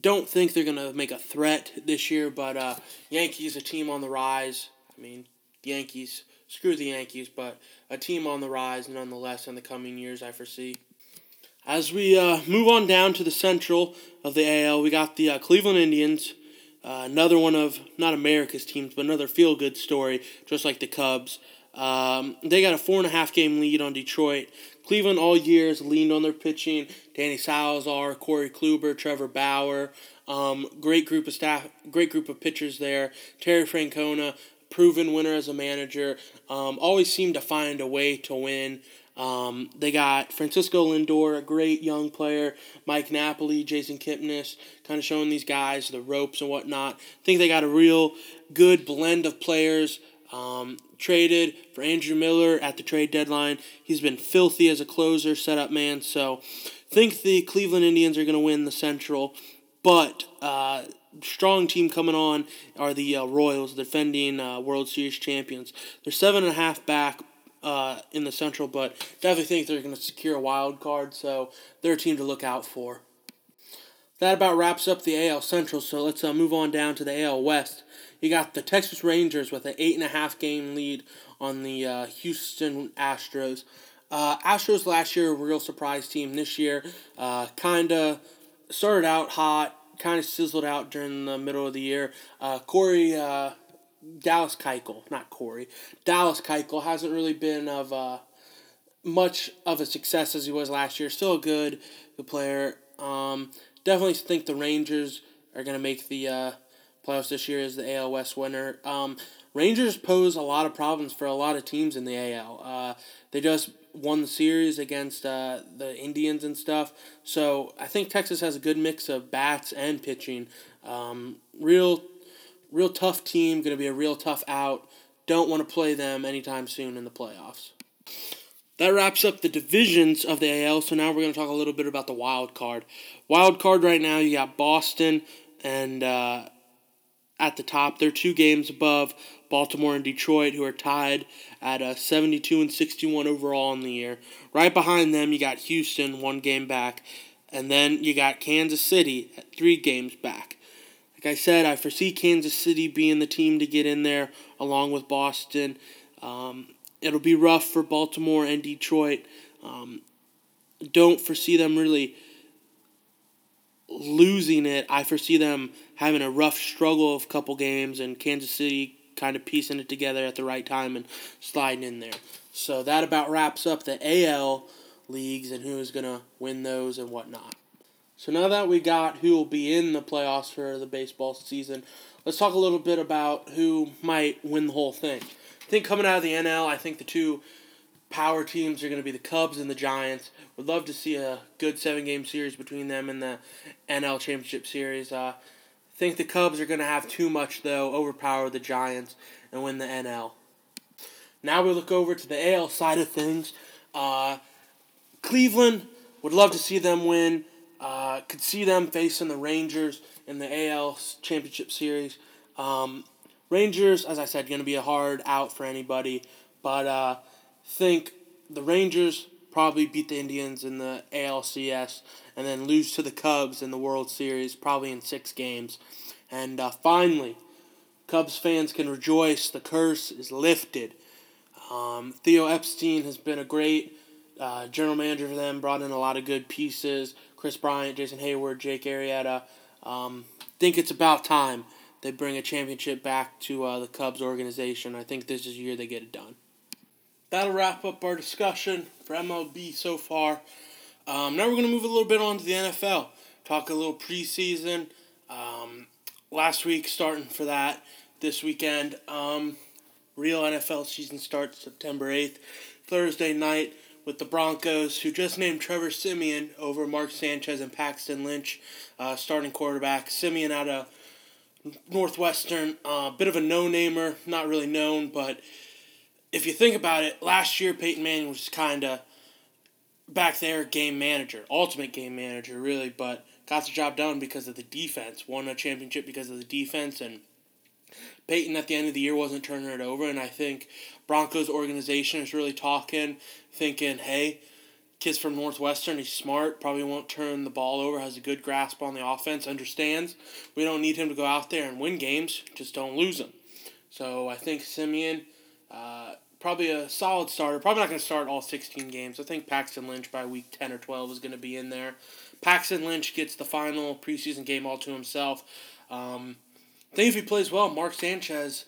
don't think they're gonna make a threat this year, but uh, Yankees a team on the rise. I mean, Yankees screw the Yankees, but a team on the rise nonetheless in the coming years. I foresee. As we uh, move on down to the central of the AL, we got the uh, Cleveland Indians uh, another one of not America's teams, but another feel good story, just like the Cubs. Um, they got a four and a half game lead on Detroit. Cleveland all years leaned on their pitching. Danny Salazar, Corey Kluber, Trevor Bauer. Um, great group of staff, great group of pitchers there. Terry Francona, proven winner as a manager. Um, always seemed to find a way to win. Um, they got Francisco Lindor, a great young player, Mike Napoli, Jason Kipnis, kind of showing these guys the ropes and whatnot. I think they got a real good blend of players. Um, traded for Andrew Miller at the trade deadline. He's been filthy as a closer, setup man. So, think the Cleveland Indians are going to win the Central, but uh, strong team coming on are the uh, Royals, defending uh, World Series champions. They're seven and a half back, uh, in the Central, but definitely think they're going to secure a wild card, so they're a team to look out for. that about wraps up the AL Central. So let's uh, move on down to the AL West. You got the Texas Rangers with an eight and a half game lead on the uh, Houston Astros. Uh, Astros last year a real surprise team. This year, uh, kind of started out hot, kind of sizzled out during the middle of the year. Uh, Corey uh, Dallas Keuchel, not Corey, Dallas Keuchel hasn't really been of uh, much of a success as he was last year. Still a good, good player. Um, definitely think the Rangers are going to make the uh, playoffs this year as the AL West winner. Um, Rangers pose a lot of problems for a lot of teams in the AL. Uh, they just won the series against uh, the Indians and stuff. So I think Texas has a good mix of bats and pitching. Um, real, real tough team. Going to be a real tough out. Don't want to play them anytime soon in the playoffs. That wraps up the divisions of the AL. So now we're going to talk a little bit about the wild card. Wild card right now, you got Boston and uh, at the top. They're two games above Baltimore and Detroit, who are tied at a 72 and 61 overall in the year. Right behind them, you got Houston, one game back, and then you got Kansas City at three games back. Like I said, I foresee Kansas City being the team to get in there along with Boston. Um, it'll be rough for Baltimore and Detroit. Um, don't foresee them really losing it. I foresee them having a rough struggle of a couple games and Kansas City kind of piecing it together at the right time and sliding in there. So that about wraps up the AL leagues and who is going to win those and whatnot. So now that we got who will be in the playoffs for the baseball season, let's talk a little bit about who might win the whole thing. I think coming out of the NL, I think the two power teams are going to be the Cubs and the Giants. Would love to see a good seven game series between them and the NL Championship Series. Uh, I think the Cubs are going to have too much, though, overpower the Giants and win the NL. Now we look over to the AL side of things. Uh, Cleveland would love to see them win. Uh, could see them facing the Rangers in the AL Championship Series. Um, Rangers, as I said, going to be a hard out for anybody, but uh, think the Rangers probably beat the Indians in the ALCS and then lose to the Cubs in the World Series, probably in six games. And uh, finally, Cubs fans can rejoice. The curse is lifted. Um, Theo Epstein has been a great uh, general manager for them, brought in a lot of good pieces. Kris Bryant, Jason Heyward, Jake Arrieta. Um, think it's about time they bring a championship back to uh, the Cubs organization. I think this is the year they get it done that'll wrap up our discussion for MLB so far. Um, now we're going to move a little bit on to the NFL. Talk a little preseason. Um, last week, starting for that. This weekend, um, real NFL season starts September 8th, Thursday night, with the Broncos, who just named Trevor Siemian over Mark Sanchez and Paxton Lynch, uh, starting quarterback. Siemian out of Northwestern, a uh, bit of a no-namer, not really known, but if you think about it, last year Peyton Manning was kind of back there game manager, ultimate game manager, really, but got the job done because of the defense. Won a championship because of the defense, and Peyton at the end of the year wasn't turning it over. And I think Broncos organization is really talking, thinking, hey, kid's from Northwestern, he's smart, probably won't turn the ball over, has a good grasp on the offense, understands we don't need him to go out there and win games, just don't lose them. So I think Siemian, uh, probably a solid starter. Probably not going to start all 16 games. I think Paxton Lynch by week 10 or 12 is going to be in there. Paxton Lynch gets the final preseason game all to himself. Um, I think if he plays well, Mark Sanchez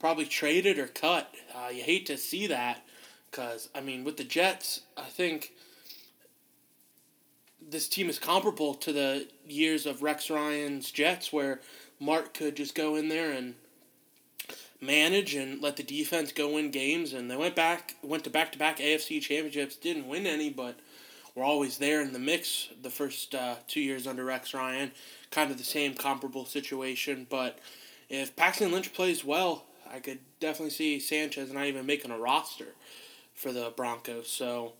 probably traded or cut. Uh, you hate to see that because, I mean, with the Jets, I think this team is comparable to the years of Rex Ryan's Jets where Mark could just go in there and manage and let the defense go win games. And they went back, went to back to back AFC championships. Didn't win any, but were always there in the mix. The first uh, two years under Rex Ryan, kind of the same comparable situation. But if Paxton Lynch plays well, I could definitely see Sanchez not even making a roster for the Broncos. So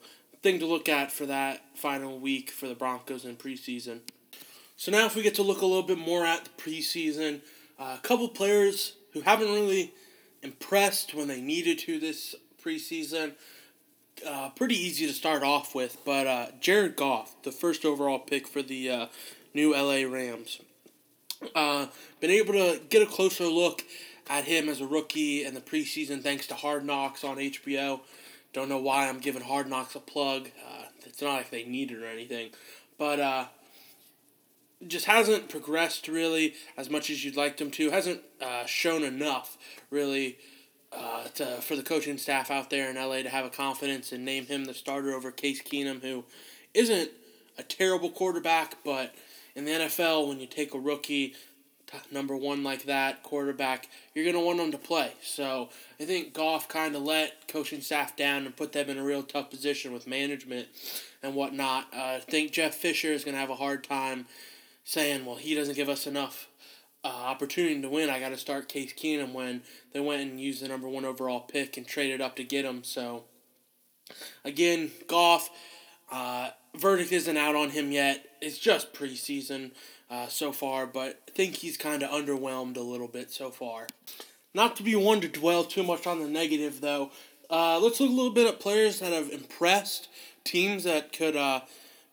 thing to look at for that final week for the Broncos in preseason. So now if we get to look a little bit more at the preseason, uh, a couple players who haven't really impressed when they needed to this preseason. Uh, pretty easy to start off with, but uh, Jared Goff, the first overall pick for the uh, new LA Rams. Uh, been able to get a closer look at him as a rookie in the preseason thanks to Hard Knocks on HBO. Don't know why I'm giving Hard Knocks a plug. Uh, it's not like they need it or anything, but uh, just hasn't progressed really as much as you'd like them to. Hasn't uh, shown enough really uh, to, for the coaching staff out there in LA to have a confidence and name him the starter over Case Keenum, who isn't a terrible quarterback, but in the NFL, when you take a rookie number one like that quarterback, you're going to want them to play. So I think Goff kind of let coaching staff down and put them in a real tough position with management and whatnot. Uh, I think Jeff Fisher is going to have a hard time saying, well, he doesn't give us enough uh, opportunity to win. I got to start Case Keenum when they went and used the number one overall pick and traded up to get him. So again, Goff. Uh, verdict isn't out on him yet. It's just preseason uh, so far, but I think he's kind of underwhelmed a little bit so far. Not to be one to dwell too much on the negative, though. Uh, let's look a little bit at players that have impressed, teams that could uh,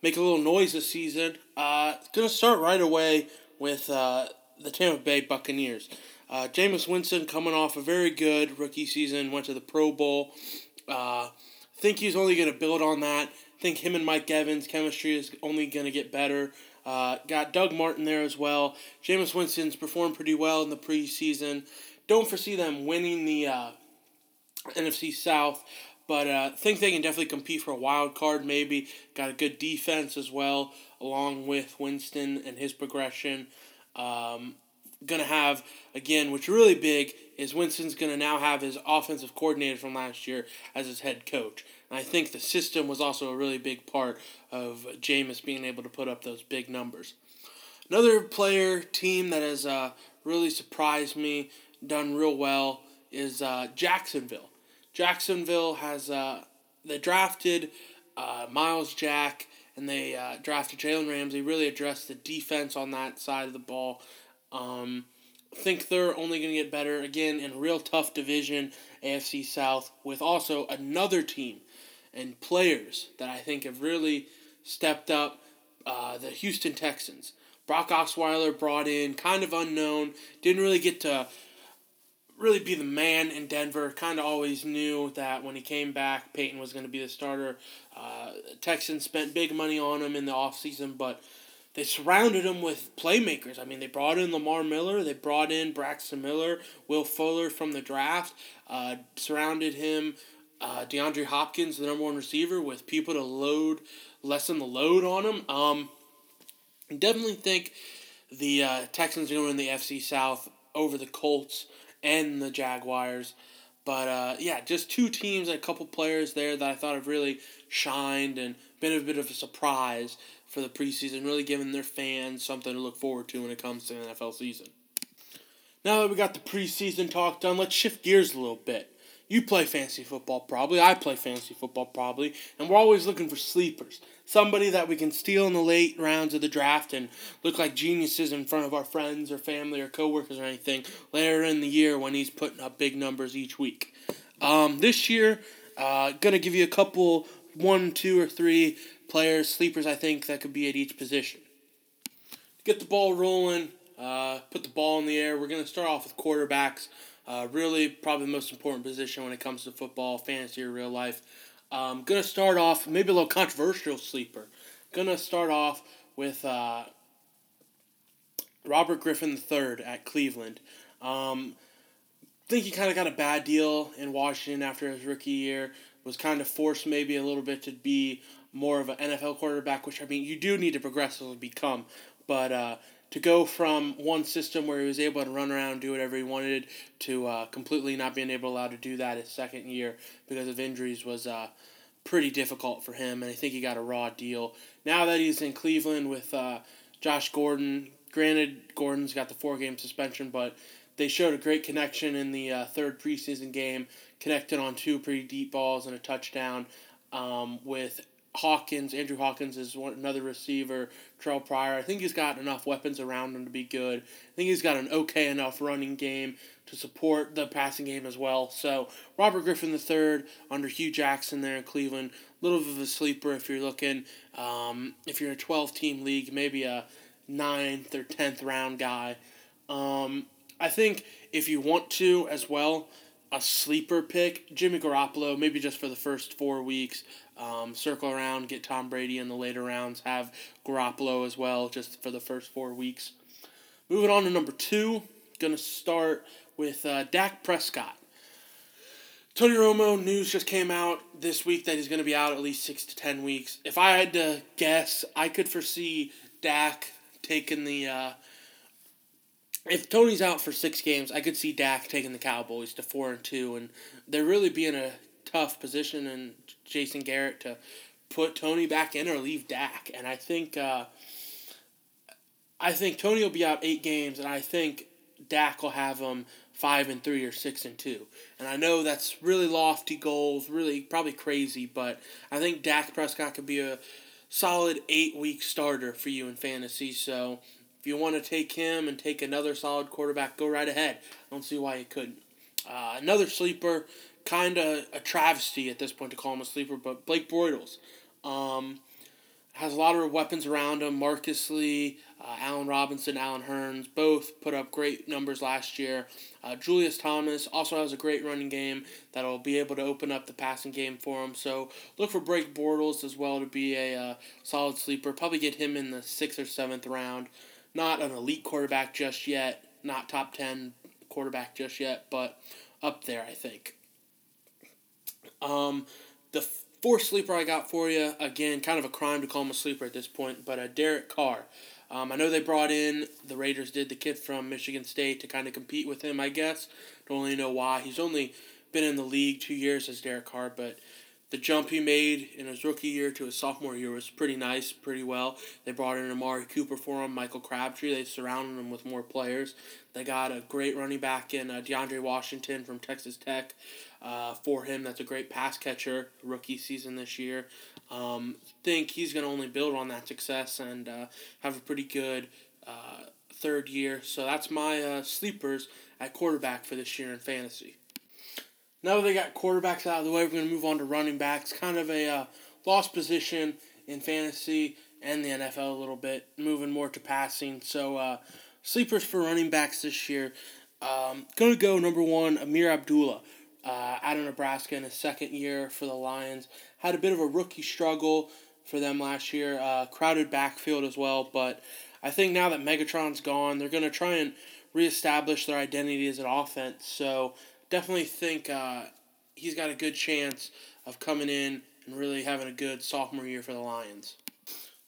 make a little noise this season. Uh, gonna start right away with uh, the Tampa Bay Buccaneers. Uh, Jameis Winston coming off a very good rookie season, went to the Pro Bowl. Uh, think he's only going to build on that. Think him and Mike Evans' chemistry is only going to get better. Uh, got Doug Martin there as well. Jameis Winston's performed pretty well in the preseason. Don't foresee them winning the uh, NFC South, but uh, think they can definitely compete for a wild card. Maybe got a good defense as well, along with Winston and his progression. Um, gonna have again, which really big is Winston's gonna now have his offensive coordinator from last year as his head coach. And I think the system was also a really big part of Jameis being able to put up those big numbers. Another player team that has uh, really surprised me, done real well, is uh, Jacksonville. Jacksonville has uh, they drafted uh, Myles Jack and they uh, drafted Jalen Ramsey. Really addressed the defense on that side of the ball. Um, think they're only going to get better again in a real tough division, AFC South, with also another team and players that I think have really stepped up. Uh, the Houston Texans. Brock Osweiler brought in, kind of unknown, didn't really get to really be the man in Denver. Kind of always knew that when he came back, Peyton was going to be the starter. Uh, Texans spent big money on him in the offseason, but they surrounded him with playmakers. I mean, they brought in Lamar Miller, they brought in Braxton Miller, Will Fuller from the draft, uh, surrounded him uh, DeAndre Hopkins, the number one receiver, with people to load, lessen the load on him. Um, definitely think the uh, Texans are going to win the FC South over the Colts and the Jaguars. But uh, yeah, just two teams and a couple players there that I thought have really shined and been a bit of a surprise for the preseason, really giving their fans something to look forward to when it comes to the NFL season. Now that we got the preseason talk done, let's shift gears a little bit. You play fantasy football probably. I play fantasy football probably. And we're always looking for sleepers. Somebody that we can steal in the late rounds of the draft and look like geniuses in front of our friends or family or coworkers or anything later in the year when he's putting up big numbers each week. Um, this year, uh, gonna give you a couple, one, two, or three players, sleepers I think that could be at each position. Get the ball rolling, uh, put the ball in the air. We're gonna start off with quarterbacks. Uh, really, probably the most important position when it comes to football, fantasy, or real life. Um, gonna start off maybe a little controversial sleeper. Gonna start off with uh, Robert Griffin III at Cleveland. Um, think he kind of got a bad deal in Washington after his rookie year. Was kind of forced maybe a little bit to be more of an NFL quarterback, which I mean you do need to progressively become. But uh, to go from one system where he was able to run around and do whatever he wanted to uh, completely not being able to allow to do that his second year because of injuries was uh, pretty difficult for him, and I think he got a raw deal. Now that he's in Cleveland with uh, Josh Gordon, granted Gordon's got the four game suspension, but they showed a great connection in the uh, third preseason game, connected on two pretty deep balls and a touchdown um, with Hawkins, Andrew Hawkins is one, another receiver. Terrelle Pryor. I think he's got enough weapons around him to be good. I think he's got an okay enough running game to support the passing game as well. So Robert Griffin III under Hue Jackson there in Cleveland, a little bit of a sleeper if you're looking. Um, if you're in a 12 team league, maybe a ninth or tenth round guy. Um, I think if you want to as well, a sleeper pick, Jimmy Garoppolo, maybe just for the first four weeks. Um, circle around, get Tom Brady in the later rounds, have Garoppolo as well, just for the first four weeks. Moving on to number two, gonna start with uh, Dak Prescott. Tony Romo news just came out this week that he's going to be out at least six to ten weeks. If I had to guess, I could foresee Dak taking the. Uh, if Tony's out for six games, I could see Dak taking the Cowboys to four and two, and they're really being a tough position, and Jason Garrett to put Tony back in or leave Dak, and I think. Uh, I think Tony will be out eight games, and I think Dak will have him five and three or six and two. And I know that's really lofty goals, really probably crazy, but I think Dak Prescott could be a solid eight week starter for you in fantasy. So if you want to take him and take another solid quarterback, go right ahead. I don't see why you couldn't. Uh, another sleeper, kind of a travesty at this point to call him a sleeper, but Blake Bortles. Um, has a lot of weapons around him. Marqise Lee, uh, Allen Robinson, Allen Hurns both put up great numbers last year. Uh, Julius Thomas also has a great running game that'll be able to open up the passing game for him. So look for Blake Bortles as well to be a uh, solid sleeper. Probably get him in the sixth or seventh round. Not an elite quarterback just yet. Not top ten quarterback just yet, but up there I think. Um, the Fourth sleeper I got for you, again, kind of a crime to call him a sleeper at this point, but uh, Derek Carr. Um, I know they brought in, the Raiders did, the kid from Michigan State to kind of compete with him, I guess. Don't really know why. He's only been in the league two years as Derek Carr, but the jump he made in his rookie year to his sophomore year was pretty nice, pretty well. They brought in Amari Cooper for him, Michael Crabtree. They surrounded him with more players. They got a great running back in uh, DeAndre Washington from Texas Tech uh, for him. That's a great pass catcher, rookie season this year. Um, think he's going to only build on that success and uh, have a pretty good uh, third year. So that's my uh, sleepers at quarterback for this year in fantasy. Now that they got quarterbacks out of the way, we're going to move on to running backs. Kind of a uh, lost position in fantasy and the NFL a little bit, moving more to passing. So, uh, sleepers for running backs this year. Um, going to go number one, Ameer Abdullah. Uh, out of Nebraska in his second year for the Lions. Had a bit of a rookie struggle for them last year. Uh, crowded backfield as well, but I think now that Megatron's gone, they're going to try and reestablish their identity as an offense. So definitely think uh, he's got a good chance of coming in and really having a good sophomore year for the Lions.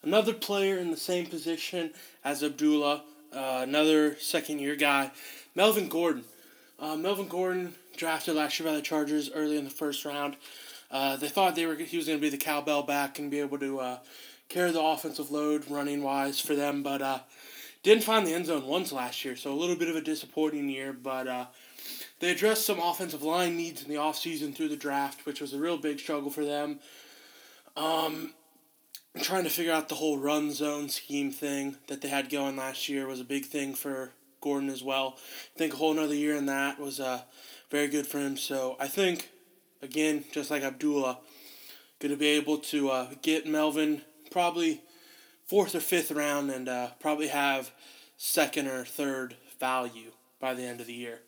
Another player in the same position as Abdullah, uh, another second year guy, Melvin Gordon. Uh, Melvin Gordon drafted last year by the Chargers early in the first round. Uh, they thought they were he was going to be the cowbell back and be able to uh, carry the offensive load running wise for them, but uh, didn't find the end zone once last year, so a little bit of a disappointing year. But they addressed some offensive line needs in the offseason through the draft, which was a real big struggle for them. Um, trying to figure out the whole run zone scheme thing that they had going last year was a big thing for Gordon as well. I think a whole another year in that was uh, very good for him. So I think, again, just like Abdullah, going to be able to uh, get Melvin probably fourth or fifth round and uh, probably have second or third value by the end of the year.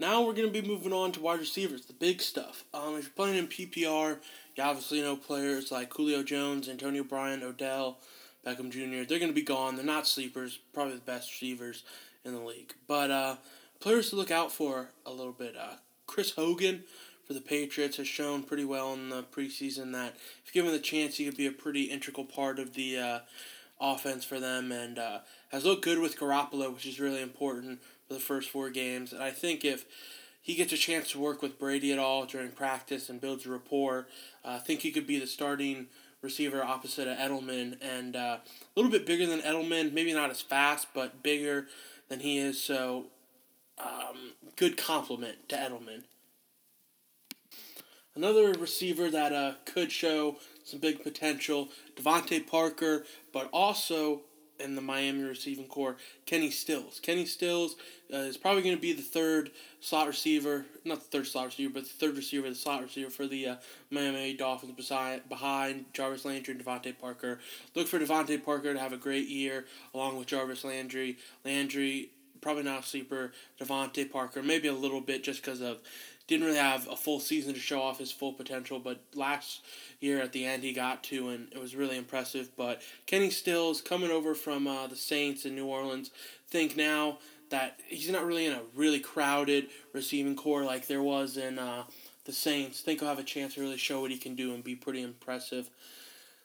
Now we're going to be moving on to wide receivers, the big stuff. Um, if you're playing in PPR, you obviously know players like Julio Jones, Antonio Brown, Odell, Beckham Jr. They're going to be gone. They're not sleepers, probably the best receivers in the league. But uh, players to look out for a little bit. Uh, Chris Hogan for the Patriots has shown pretty well in the preseason that if given the chance, he could be a pretty integral part of the uh, offense for them and uh, has looked good with Garoppolo, which is really important for the first four games. And I think if he gets a chance to work with Brady at all during practice and builds a rapport, uh, I think he could be the starting receiver opposite of Edelman and uh, a little bit bigger than Edelman, maybe not as fast, but bigger than he is. So, um, good complement to Edelman. Another receiver that uh, could show some big potential, DeVante Parker, but also in the Miami receiving corps, Kenny Stills. Kenny Stills uh, is probably going to be the third slot receiver, not the third slot receiver, but the third receiver, the slot receiver for the uh, Miami Dolphins beside, behind Jarvis Landry and DeVante Parker. Look for DeVante Parker to have a great year along with Jarvis Landry. Landry, probably not a sleeper. DeVante Parker, maybe a little bit just because of didn't really have a full season to show off his full potential, but last year at the end he got to, and it was really impressive. But Kenny Stills coming over from uh, the Saints in New Orleans, think now that he's not really in a really crowded receiving corps like there was in uh, the Saints. I Think he'll have a chance to really show what he can do and be pretty impressive.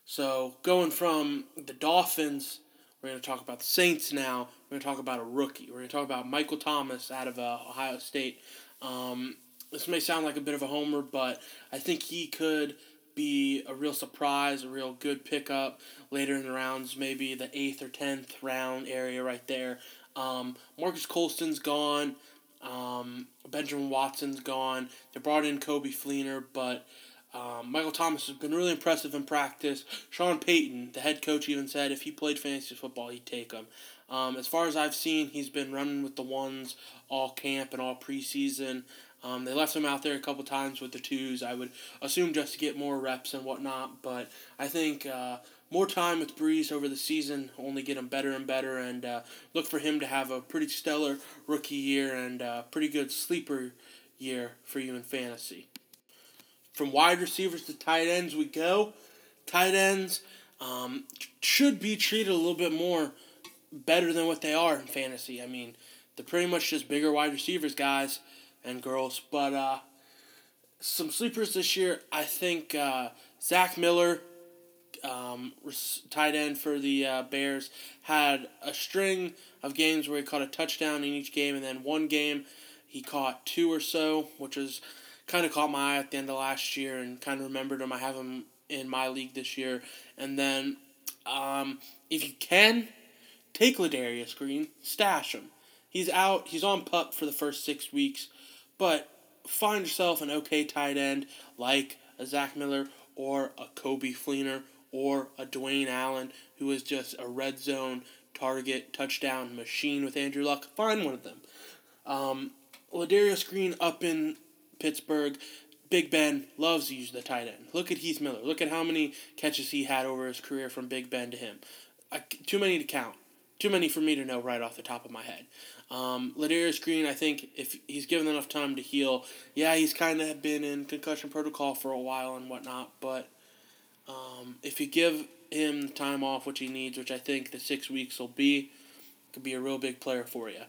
So going from the Dolphins, we're going to talk about the Saints now. We're going to talk about a rookie. We're going to talk about Michael Thomas out of uh, Ohio State. Um, this may sound like a bit of a homer, but I think he could be a real surprise, a real good pickup later in the rounds, maybe the eighth or tenth round area right there. Um, Marques Colston's gone. Um, Benjamin Watson's gone. They brought in Coby Fleener, but um, Michael Thomas has been really impressive in practice. Sean Payton, the head coach, even said if he played fantasy football, he'd take him. Um, as far as I've seen, he's been running with the ones all camp and all preseason. Um, they left him out there a couple times with the twos. I would assume just to get more reps and whatnot. But I think uh, more time with Brees over the season only get him better and better. And uh, look for him to have a pretty stellar rookie year and uh, pretty good sleeper year for you in fantasy. From wide receivers to tight ends, we go. Tight ends um, should be treated a little bit more better than what they are in fantasy. I mean, they're pretty much just bigger wide receivers, guys and girls. But uh, some sleepers this year, I think uh, Zach Miller, um, tight end for the uh, Bears, had a string of games where he caught a touchdown in each game, and then one game he caught two or so, which was kind of caught my eye at the end of last year and kind of remembered him. I have him in my league this year. And then um, if you can, take Ladarius Green, stash him. He's out. He's on pup for the first six weeks. But find yourself an okay tight end like a Zach Miller or a Coby Fleener or a Dwayne Allen who is just a red zone target touchdown machine with Andrew Luck. Find one of them. Um, Ladarius Green up in Pittsburgh. Big Ben loves to use the tight end. Look at Heath Miller. Look at how many catches he had over his career from Big Ben to him. Uh, too many to count. Too many for me to know right off the top of my head. Um, Ladarius Green, I think if he's given enough time to heal, yeah, he's kind of been in concussion protocol for a while and whatnot, but um, if you give him time off, which he needs, which I think the six weeks will be, could be a real big player for you.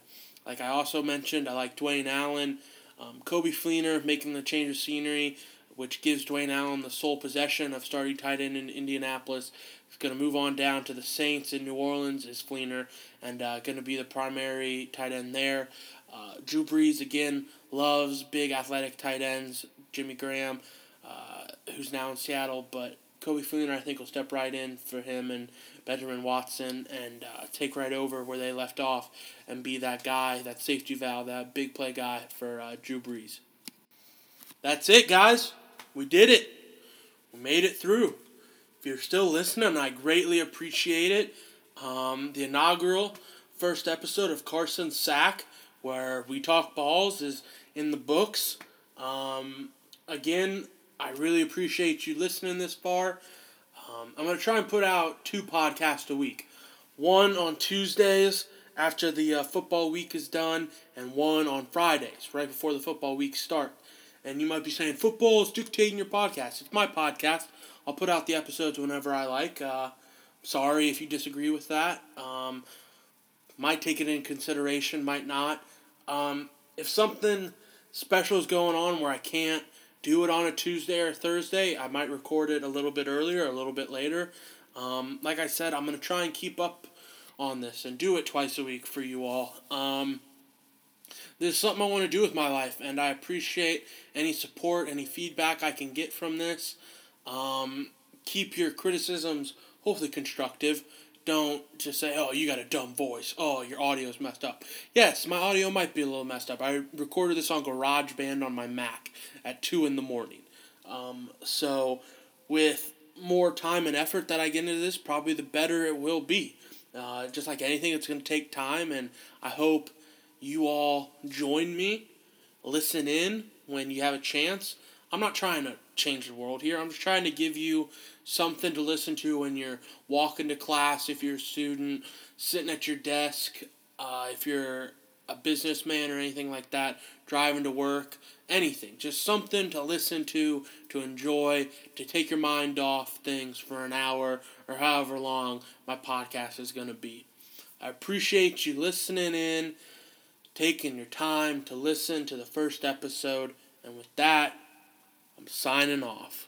Like I also mentioned, I like Dwayne Allen, um, Coby Fleener making the change of scenery, which gives Dwayne Allen the sole possession of starting tight end in Indianapolis. He's going to move on down to the Saints in New Orleans is Fleener, and uh, going to be the primary tight end there. Uh, Drew Brees again loves big athletic tight ends. Jimmy Graham, uh, who's now in Seattle, but Coby Fleener I think will step right in for him and Benjamin Watson and uh, take right over where they left off and be that guy, that safety valve, that big play guy for uh, Drew Brees. That's it, guys. We did it. We made it through If you're still listening, I greatly appreciate it. Um, the inaugural first episode of Carson Sack, where we talk balls, is in the books. Um, again, I really appreciate you listening this far. Um, I'm going to try and put out two podcasts a week one on Tuesdays after the uh, football week is done, and one on Fridays, right before the football week start. And you might be saying, football is dictating your podcast. It's my podcast. I'll put out the episodes whenever I like. Uh, sorry if you disagree with that. Um, might take it in consideration, might not. Um, if something special is going on where I can't do it on a Tuesday or Thursday, I might record it a little bit earlier, a little bit later. Um, like I said, I'm going to try and keep up on this and do it twice a week for you all. Um, this is something I want to do with my life, and I appreciate any support, any feedback I can get from this. Um, keep your criticisms hopefully constructive. Don't just say, oh, you got a dumb voice. Oh, your audio's messed up. Yes, my audio might be a little messed up. I recorded this on GarageBand on my Mac at 2 in the morning. Um, so, with more time and effort that I get into this, probably the better it will be. Uh, just like anything, it's going to take time, and I hope you all join me. Listen in when you have a chance. I'm not trying to change the world here. I'm just trying to give you something to listen to when you're walking to class, if you're a student, sitting at your desk, uh, if you're a businessman or anything like that, driving to work, anything. Just something to listen to, to enjoy, to take your mind off things for an hour or however long my podcast is going to be. I appreciate you listening in, taking your time to listen to the first episode, and with that, I'm signing off.